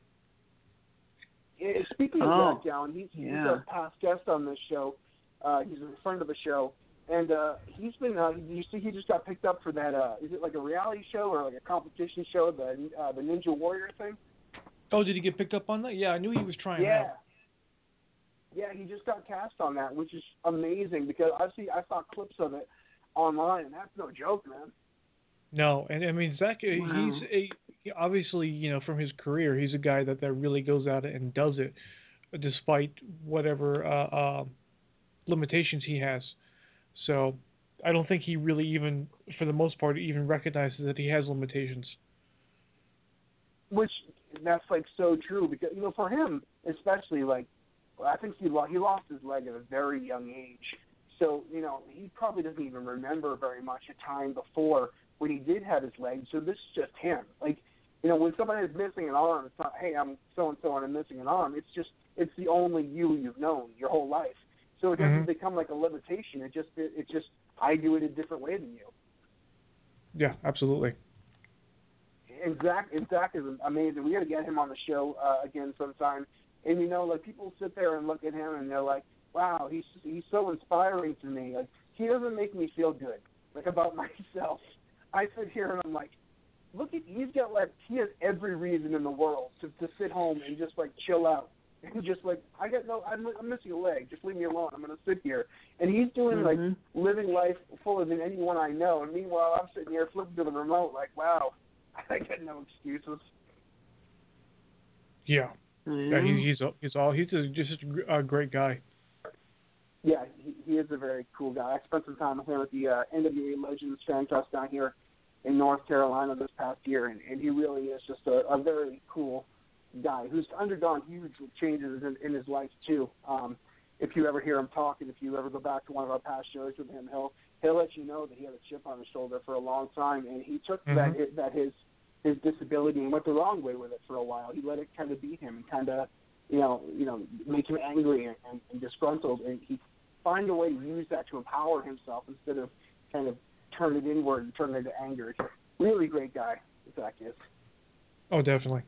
Speaking of Oh, Zach Gowen, he's, he's a past guest on this show. Uh, he's a friend of the show, and uh, he's been. Uh, you see, he just got picked up for that. Uh, is it like a reality show or like a competition show, the uh, the Ninja Warrior thing? Oh, did he get picked up on that? Yeah, I knew he was trying yeah. out. Yeah, he just got cast on that, which is amazing because I see I saw clips of it online, and that's no joke, man. No, and I mean Zach, uh, Wow. he's a obviously you know from his career, he's a guy that that really goes out and does it, despite whatever uh, uh, limitations he has. So I don't think he really even, for the most part, even recognizes that he has limitations. Which that's like so true because you know for him especially like I think he lo- he lost his leg at a very young age, so you know he probably doesn't even remember very much a time before when he did have his leg. So this is just him. Like you know when somebody is missing an arm, it's not hey I'm so and so and I'm missing an arm. It's just it's the only you you've known your whole life. So it doesn't Mhm. become like a limitation. It just it, it just I do it a different way than you. Yeah, absolutely. and Zach, and Zach is amazing. We got to get him on the show uh, again sometime. And you know, like people sit there and look at him and they're like, "Wow, he's he's so inspiring to me." Like he doesn't make me feel good, like about myself. I sit here and I'm like, "Look at he's got like he has every reason in the world to to sit home and just like chill out." And just like I got no, I'm, I'm missing a leg. Just leave me alone. I'm gonna sit here. And he's doing like Mhm. living life fuller than anyone I know. And meanwhile, I'm sitting here flipping to the remote, like, wow, I got no excuses. Yeah, yeah, Mhm. he, he's a- he's all he's a, just a, gr- a great guy. Yeah, he, he is a very cool guy. I spent some time with him at the uh, NWA Legends Fan Fest down here in North Carolina this past year, and, and he really is just a, a very cool guy who's undergone huge changes in, in his life too. Um, if you ever hear him talk, and if you ever go back to one of our past shows with him, he'll he'll let you know that he had a chip on his shoulder for a long time, and he took Mhm. that that his his disability and went the wrong way with it for a while. He let it kind of beat him and kind of you know you know make him angry and, and, and disgruntled, and he find a way to use that to empower himself instead of kind of turn it inward and turn it into anger. He's a really great guy, Zach is. Oh, definitely.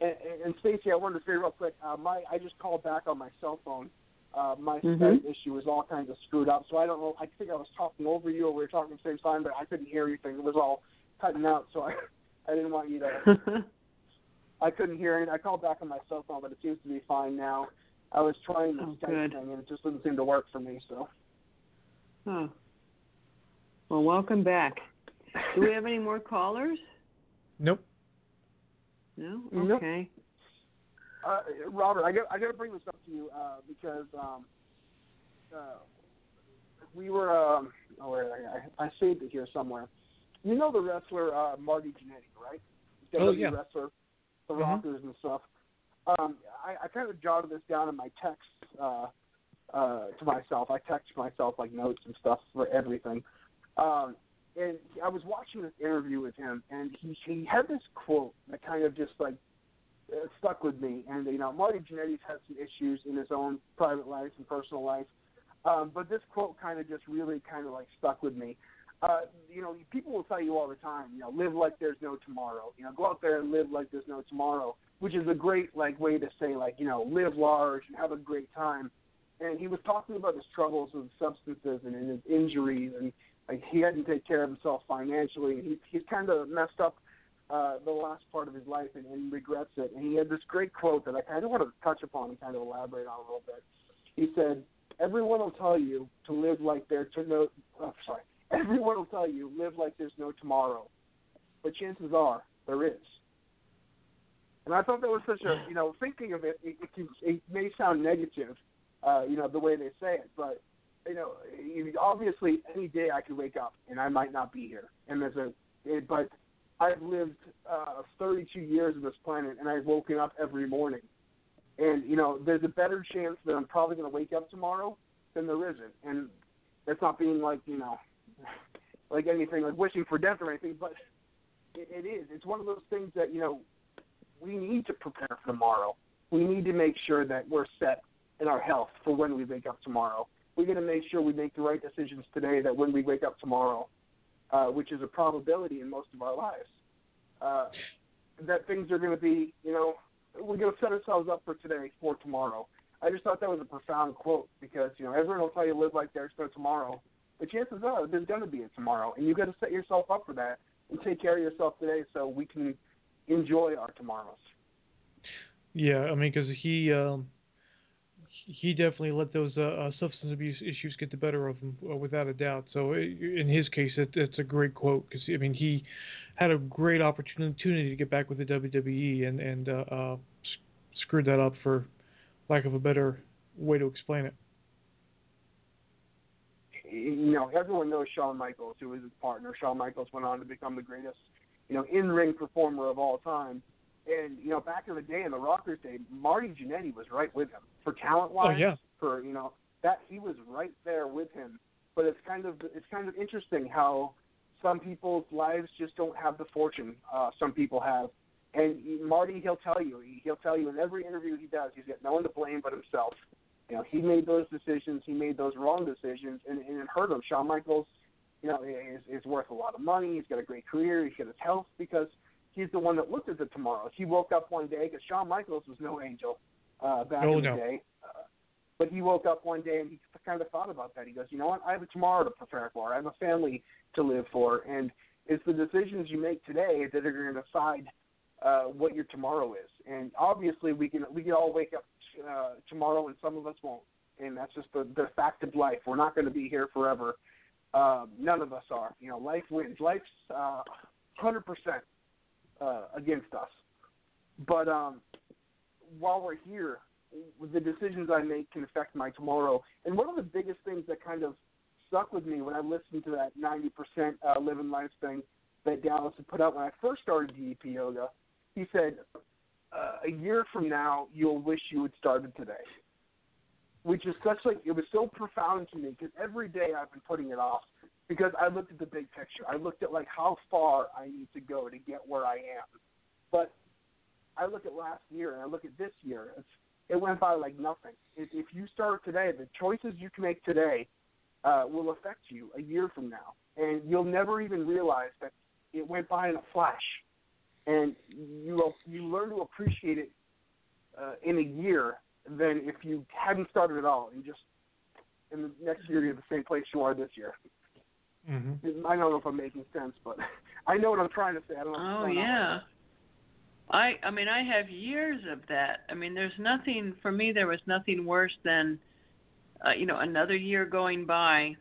And, and, and Stacy, I wanted to say real quick, uh, my I just called back on my cell phone. Uh, my. Skype issue was all kinds of screwed up, so I don't know. I think I was talking over you, or we were talking at the same time, but I couldn't hear anything. It was all cutting out, so I I didn't want you to. I couldn't hear it. I called back on my cell phone, but it seems to be fine now. I was trying the Oh, Skype good. thing, and it just didn't seem to work for me. So oh. Well, welcome back. Do we have any more callers? Nope. No. Nope. Okay. uh, Robert, I got I got to bring this up to you uh, because um, uh, we were um, oh, wait, I, I saved it here somewhere. You know the wrestler uh, Marty Jannetty, right? The Oh, WWE yeah. wrestler, the Mhm. Rockers and stuff. Um, I, I kind of jotted this down in my texts uh, uh, to myself. I text myself like notes and stuff for everything. Um, and I was watching this interview with him, and he he had this quote that kind of just like it stuck with me. And you know, Marty Jannetty's had some issues in his own private life and personal life, um, but this quote kind of just really kind of like stuck with me. Uh, you know, people will tell you all the time, you know, live like there's no tomorrow. You know, go out there and live like there's no tomorrow, which is a great like way to say like, you know, live large and have a great time. And he was talking about his troubles with substances and his injuries, and he hadn't taken care of himself financially. And he he's kind of messed up uh, the last part of his life and, and regrets it. And he had this great quote that I kind of want to touch upon and kind of elaborate on a little bit. He said, "Everyone will tell you to live like there to no. Oh, sorry. Everyone will tell you live like there's no tomorrow, but chances are there is." And I thought that was such a you know thinking of it, it, it, can, it may sound negative, uh, you know the way they say it, but you know obviously any day I could wake up and I might not be here, and there's a it, but I've lived uh, 32 years on this planet, and I've woken up every morning. And you know, there's a better chance that I'm probably going to wake up tomorrow than there isn't. And that's not being like you know, like anything like wishing for death or anything, but it, it is. It's one of those things that you know we need to prepare for tomorrow. We need to make sure that we're set in our health for when we wake up tomorrow. We're going to make sure we make the right decisions today. That when we wake up tomorrow, uh, which is a probability in most of our lives, uh, that things are going to be, you know, we're going to set ourselves up for today for tomorrow. I just thought that was a profound quote because you know everyone will tell you live like there's no tomorrow, but chances are there's going to be a tomorrow, and you've got to set yourself up for that and take care of yourself today so we can enjoy our tomorrows. Yeah, I mean, because he um, he definitely let those uh, uh, substance abuse issues get the better of him, uh, without a doubt. So uh, in his case, it, it's a great quote because I mean he had a great opportunity to get back with the WWE and and uh, uh, screwed that up for lack of a better way to explain it. You know, everyone knows Shawn Michaels, who was his partner. Shawn Michaels went on to become the greatest, you know, in-ring performer of all time. And you know, back in the day, in the Rockers' day, Marty Jannetty was right with him for talent-wise. Oh, yeah. For you know, that he was right there with him. But it's kind of it's kind of interesting how some people's lives just don't have the fortune uh, some people have. And Marty, he'll tell you, he'll tell you in every interview he does, he's got no one to blame but himself. You know, he made those decisions, he made those wrong decisions, and, and it hurt him. Shawn Michaels, you know, is, is worth a lot of money. He's got a great career. He's got his health because he's the one that looked at the tomorrows. He woke up one day because Shawn Michaels was no angel uh, back Oh, in the no. day. Uh, but he woke up one day and he kind of thought about that. He goes, you know what? I have a tomorrow to prepare for. I have a family to live for, and it's the decisions you make today that are going to decide uh, what your tomorrow is. And obviously, we can we can all wake up uh, tomorrow, and some of us won't. And that's just the the fact of life. We're not going to be here forever. Um, none of us are. You know, life wins. Life's uh, hundred percent uh, against us. But um, while we're here, the decisions I make can affect my tomorrow. And one of the biggest things that kind of stuck with me when I listened to that 90% uh, living life thing that Dallas had put out when I first started DDP Yoga, he said, uh, a year from now, you'll wish you had started today. Which is such like, it was so profound to me because every day I've been putting it off because I looked at the big picture. I looked at like how far I need to go to get where I am. But I look at last year and I look at this year. It's, it went by like nothing. If, if you start today, the choices you can make today uh, will affect you a year from now, and you'll never even realize that it went by in a flash. And you you learn to appreciate it uh, in a year than if you hadn't started at all and just in the next year you're the same place you are this year. Mm-hmm. I don't know if I'm making sense, but I know what I'm trying to say. I don't know. if it's Oh going yeah. I I mean I have years of that. I mean there's nothing for me there was nothing worse than uh, you know another year going by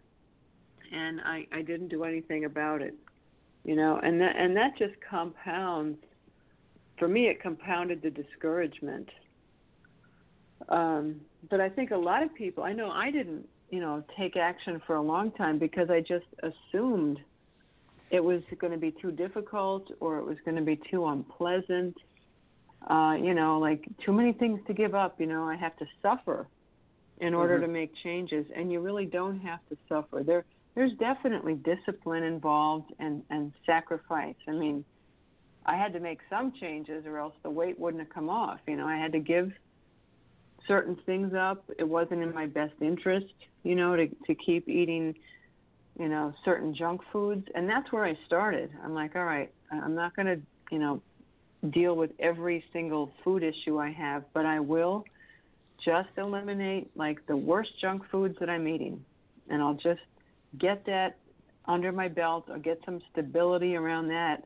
and I I didn't do anything about it. You know, and that and that just compounds for me it compounded the discouragement. Um but I think a lot of people I know I didn't, you know, take action for a long time because I just assumed it was going to be too difficult or it was going to be too unpleasant. Uh, you know, like too many things to give up. You know, I have to suffer in order Mhm. to make changes, and you really don't have to suffer. There, there's definitely discipline involved and and sacrifice. I mean, I had to make some changes, or else the weight wouldn't have come off. You know, I had to give certain things up. It wasn't in my best interest, you know, to to keep eating you know, certain junk foods. And that's where I started. I'm like, all right, I'm not going to, you know, deal with every single food issue I have, but I will just eliminate like the worst junk foods that I'm eating. And I'll just get that under my belt or get some stability around that.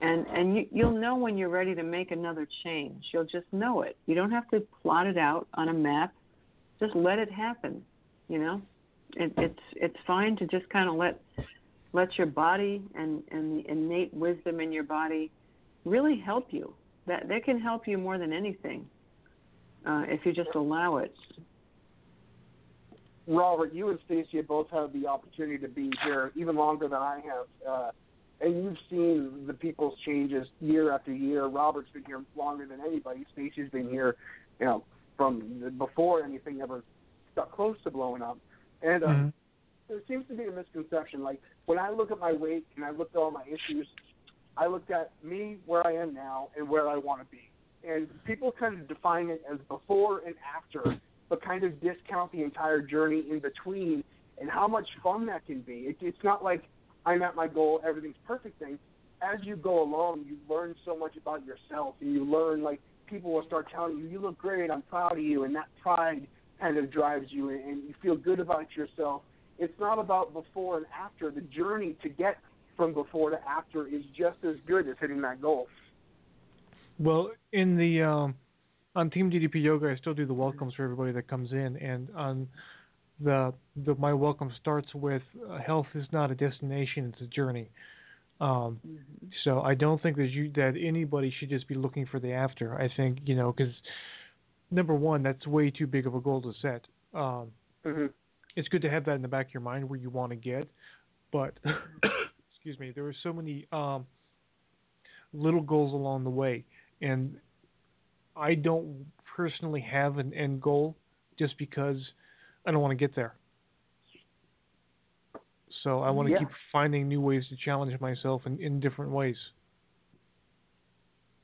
And and you you'll know when you're ready to make another change. You'll just know it. You don't have to plot it out on a map. Just let it happen, you know? it, it's it's fine to just kind of let let your body and and the innate wisdom in your body really help you. That that can help you more than anything uh, if you just allow it. Robert, you and Stacey both have the opportunity to be here even longer than I have, uh, and you've seen the people's changes year after year. Robert's been here longer than anybody. Stacey's been here, you know, from before anything ever got close to blowing up. And uh, Mhm. there seems to be a misconception. Like when I look at my weight and I looked at all my issues, I looked at me where I am now and where I want to be. And people kind of define it as before and after, but kind of discount the entire journey in between and how much fun that can be. It, it's not like I'm at my goal, everything's perfect thing. As you go along, you learn so much about yourself, and you learn like people will start telling you, "You look great. I'm proud of you," and that pride kind of drives you, and, you feel good about yourself. It's not about before and after. The journey to get from before to after is just as good as hitting that goal. Well, in the um, on Team DDP Yoga, I still do the welcomes for everybody that comes in, and on the the my welcome starts with uh, health is not a destination; it's a journey. Um, Mm-hmm. So I don't think that you that anybody should just be looking for the after. I think you know because number one, that's way too big of a goal to set. Um, Mm-hmm. it's good to have that in the back of your mind where you want to get, but excuse me, there are so many um, little goals along the way, and I don't personally have an end goal just because I don't want to get there. So I want to Yeah. keep finding new ways to challenge myself in, in different ways.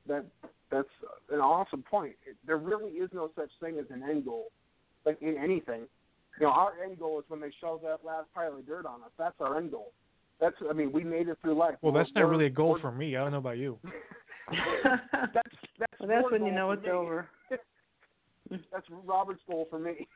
That that's an awesome point. There really is no such thing as an end goal, like in anything. You know, our end goal is when they shove that last pile of dirt on us. That's our end goal. That's I mean, we made it through life. Well, that's not really a goal for me. I don't know about you. that's that's well, that's when you know it's me. over. That's Robert's goal for me.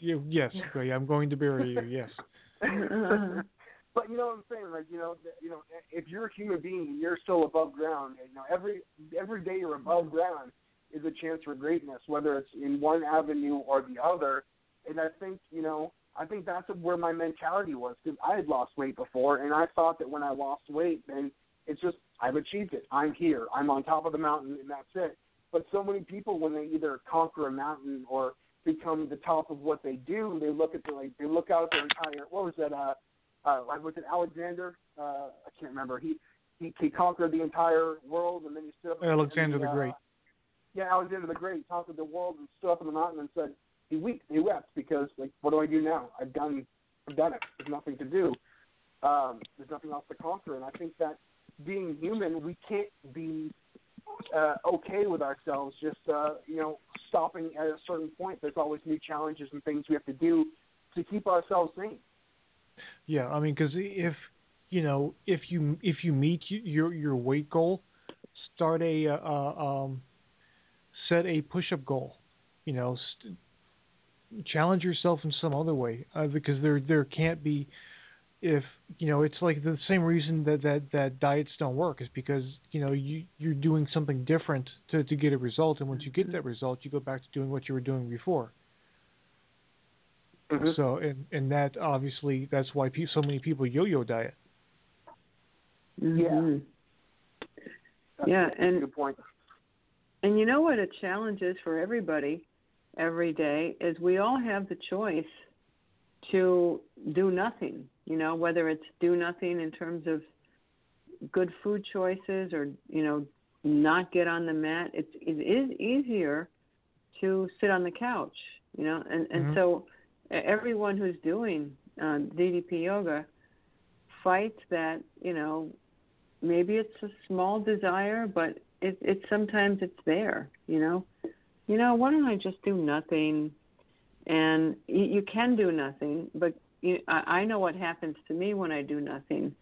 You, yes, I'm going to bury you. Yes. but you know what I'm saying? Like you know, you know, if you're a human being and you're still above ground, you know, every every day you're above ground is a chance for greatness, whether it's in one avenue or the other. And I think you know, I think that's where my mentality was because I had lost weight before, and I thought that when I lost weight, then it's just I've achieved it. I'm here. I'm on top of the mountain, and that's it. But so many people, when they either conquer a mountain or become the top of what they do, they look at the like they look out at their entire what was that uh uh like was it Alexander? Uh I can't remember. He he, he conquered the entire world and then he stood up Alexander and, the uh, Great. Yeah, Alexander the Great conquered the world and stood up on the mountain and said he wept he wept because like what do I do now? I've done I've done it. There's nothing to do. Um, there's nothing else to conquer and I think that being human we can't be uh, okay with ourselves just uh, you know stopping at a certain point. There's always new challenges and things we have to do to keep ourselves sane. Yeah, I mean, because if you know, if you if you meet your your weight goal, start a uh, uh, um, set a push-up goal. You know, st- challenge yourself in some other way uh, because there there can't be if you know it's like the same reason that that that diets don't work is because you know you you're doing something different to to get a result and once you get that result you go back to doing what you were doing before Mm-hmm. so and and that obviously that's why pe- so many people yo-yo diet Mhm. That's Yeah, and- good. And you know what a challenge is for everybody every day is we all have the choice to do nothing, you know, whether it's do nothing in terms of good food choices or, you know, not get on the mat. It's it is easier to sit on the couch, you know, and, and Mhm. so everyone who's doing uh, DDP yoga fights that, you know, maybe it's a small desire, but it, it sometimes it's there. You know, you know, why don't I just do nothing? And you, you can do nothing, but you, I, I know what happens to me when I do nothing.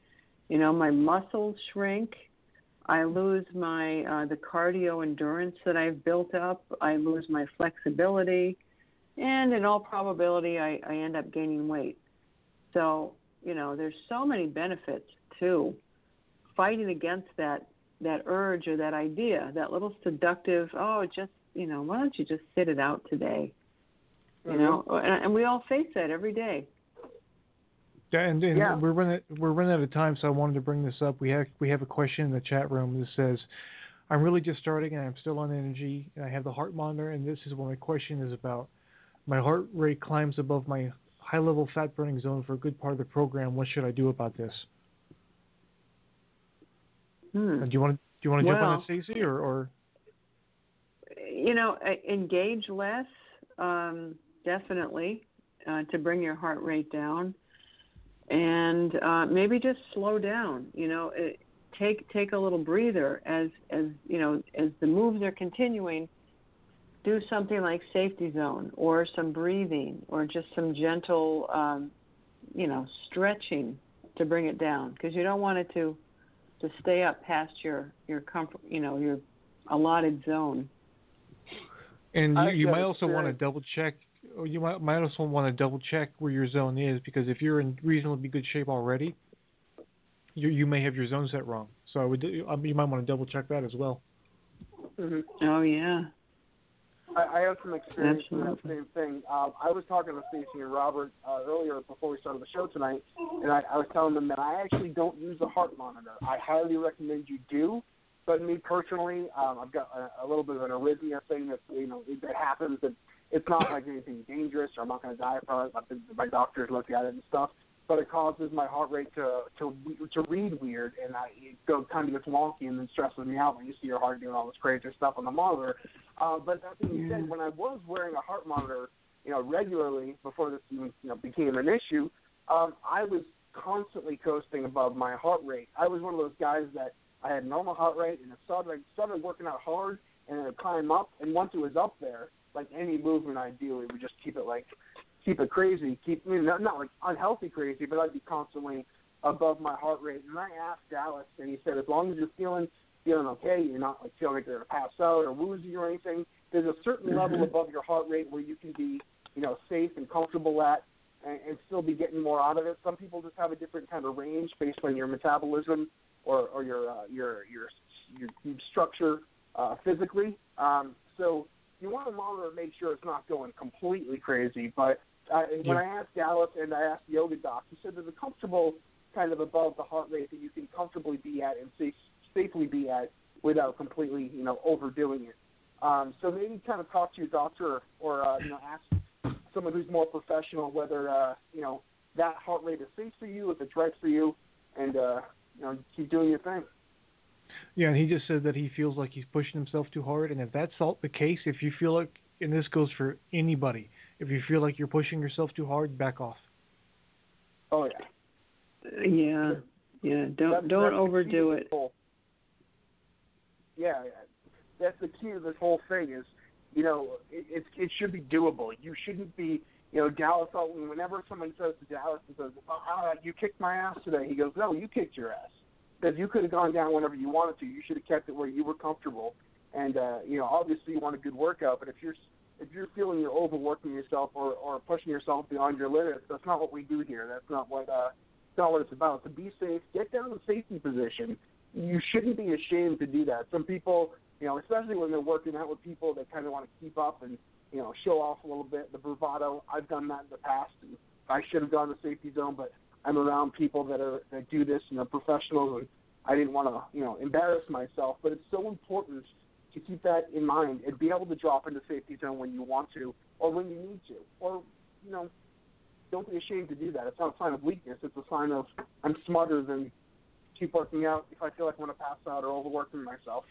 You know, my muscles shrink. I lose my uh, the cardio endurance that I've built up. I lose my flexibility, and in all probability, I, I end up gaining weight. So you know, there's so many benefits to fighting against that that urge or that idea, that little seductive, oh, just you know, why don't you just sit it out today? You know, and, and we all face that every day. Yeah, and, and Yeah. we're running we're running out of time, so I wanted to bring this up. We have we have a question in the chat room that says, "I'm really just starting and I'm still on energy, and I have the heart monitor, and this is what my question is about. My heart rate climbs above my high level fat burning zone for a good part of the program. What should I do about this? Hmm. Do you want to do you want to jump on Well- that, Stacey, or, or You know, engage less, um, definitely, uh, to bring your heart rate down, and uh, maybe just slow down. You know, it, take take a little breather as as you know as the moves are continuing. Do something like safety zone, or some breathing, or just some gentle, um, you know, stretching to bring it down because you don't want it to to stay up past your your comfort, you know, your allotted zone. And you, you might also want to double check. Or you might might also want to double check where your zone is because if you're in reasonably good shape already, you you may have your zone set wrong. So I would you might want to double check that as well. Oh yeah. I, I have some experience in that same thing. Um, I was talking to Stacey and Robert uh, earlier before we started the show tonight, and I, I was telling them that I actually don't use a heart monitor. I highly recommend you do. But me personally, um, I've got a, a little bit of an arrhythmia thing that you know that happens. That it's not like anything dangerous, or I'm not going to die from it. My, my doctors look at it and stuff. But it causes my heart rate to to to read weird, and I, it go, kind of gets wonky, and then stresses me out when you see your heart doing all this crazy stuff on the monitor. Uh, but that being said, when I was wearing a heart monitor, you know, regularly before this even you know became an issue, um, I was constantly coasting above my heart rate. I was one of those guys that I had normal heart rate, and it started I started working out hard, and it would climb up, and once it was up there, like any movement I do, it would just keep it like keep it crazy, keep I mean, not, not like unhealthy crazy, but I'd be constantly above my heart rate. And I asked Dallas, and he said, as long as you're feeling feeling okay, you're not like feeling like you're gonna pass out or woozy or anything. There's a certain level above your heart rate where you can be, you know, safe and comfortable at, and, and still be getting more out of it. Some people just have a different kind of range based on your metabolism or or your uh, your your your, your structure uh, physically. Um, so you want to monitor and make sure it's not going completely crazy. But uh, when I asked Dallas and I asked the yoga doc, he said there's a comfortable kind of above the heart rate that you can comfortably be at and safe, safely be at without completely, you know, overdoing it. Um, so maybe kind of talk to your doctor or, uh, you know, ask someone who's more professional whether, uh, you know, that heart rate is safe for you, if it's right for you, and, uh, you know, keep doing your thing. Yeah, and he just said that he feels like he's pushing himself too hard, and if that's all the case, if you feel like, and this goes for anybody, if you feel like you're pushing yourself too hard, back off. Oh, yeah. Yeah. Yeah. Don't That's- don't that's overdo it. whole- Yeah, yeah. that's the key to this whole thing is, you know, it, it, it should be doable. You shouldn't be, you know, Dallas. Whenever someone says to Dallas and says, "Oh, uh, you kicked my ass today," he goes, "No, you kicked your ass because you could have gone down whenever you wanted to. You should have kept it where you were comfortable." And uh, you know, obviously, you want a good workout, but if you're if you're feeling you're overworking yourself or, or pushing yourself beyond your limits, that's not what we do here. That's not what uh, what it's about. To be safe, get down in safety position. You shouldn't be ashamed to do that. Some people, you know, especially when they're working out with people that kind of want to keep up and you know show off a little bit, the bravado. I've done that in the past. And I should have gone to safety zone, but I'm around people that are that do this and are professionals, and I didn't want to you know embarrass myself. But it's so important to keep that in mind and be able to drop into safety zone when you want to or when you need to, or you know, don't be ashamed to do that. It's not a sign of weakness. It's a sign of I'm smarter than keep working out if I feel like I'm going to pass out or overworking myself.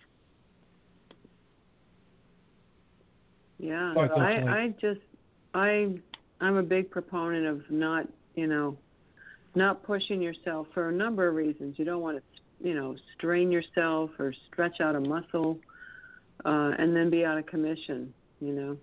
Yeah, Yeah, I. I just I I'm a big proponent of not you know not pushing yourself for a number of reasons. You don't want to you know strain yourself or stretch out a muscle uh, and then be out of commission. You know.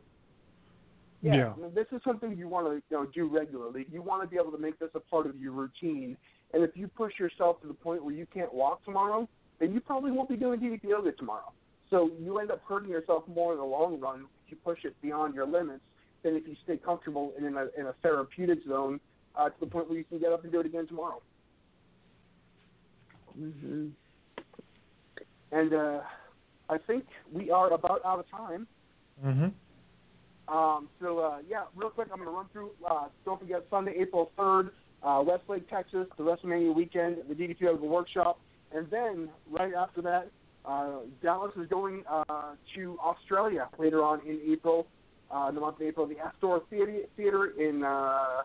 Yeah, Yeah. I mean, this is something you want to you know do regularly. You want to be able to make this a part of your routine. And if you push yourself to the point where you can't walk tomorrow, then you probably won't be doing DDP yoga tomorrow. So you end up hurting yourself more in the long run if you push it beyond your limits than if you stay comfortable and in a in a therapeutic zone uh, to the point where you can get up and do it again tomorrow. hmm And uh, I think we are about out of time. Mm-hmm. Um, so uh, yeah, real quick, I'm going to run through. Uh, don't forget Sunday, April 3rd, uh, Westlake, Texas, the WrestleMania weekend, the DDP Yoga Workshop, and then right after that, uh, Dallas is going uh, to Australia later on in April, uh, in the month of April, the Astor Theatre, Theatre in uh,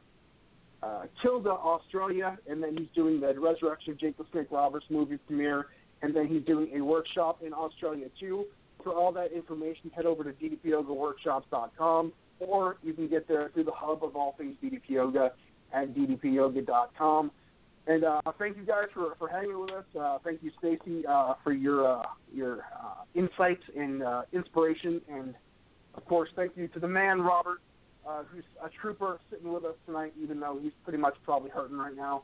uh, Kilda, Australia, and then he's doing the Resurrection of Jake the Snake Roberts movie premiere, and then he's doing a workshop in Australia too. For all that information, head over to ddpyogaworkshops.com, or you can get there through the hub of all things DDP Yoga at ddpyoga.com. And uh, thank you guys for, for hanging with us. Uh, thank you, Stacy, uh, for your uh, your uh, insights and uh, inspiration. And of course, thank you to the man Robert, uh, who's a trooper sitting with us tonight, even though he's pretty much probably hurting right now.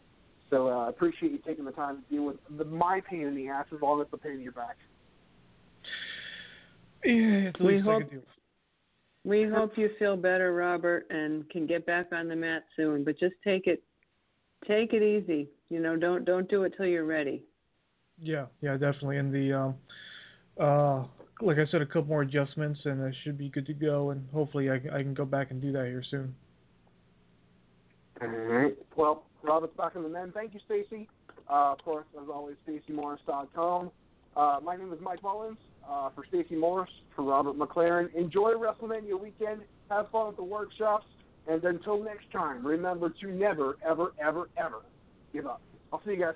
So uh, I appreciate you taking the time to deal with the, my pain in the ass as long as the pain in your back. Yeah, it's We least I hope- do. We hope you feel better, Robert, and can get back on the mat soon. But just take it, take it easy. You know, don't don't do it till you're ready. Yeah, yeah, definitely. And the um, uh, like I said, a couple more adjustments, and I should be good to go. And hopefully, I, I can go back and do that here soon. All right. Well, Robert's back in the men. Thank you, Stacy. Uh, of course, as always, StacyMorris.com. Uh, my name is Mike Mullins. Uh, for Stacy Morris, for Robert McLaren. Enjoy WrestleMania weekend. Have fun at the workshops. And until next time, remember to never, ever, ever, ever give up. I'll see you guys.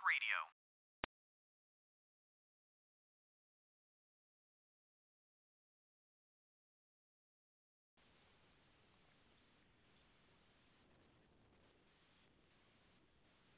Radio.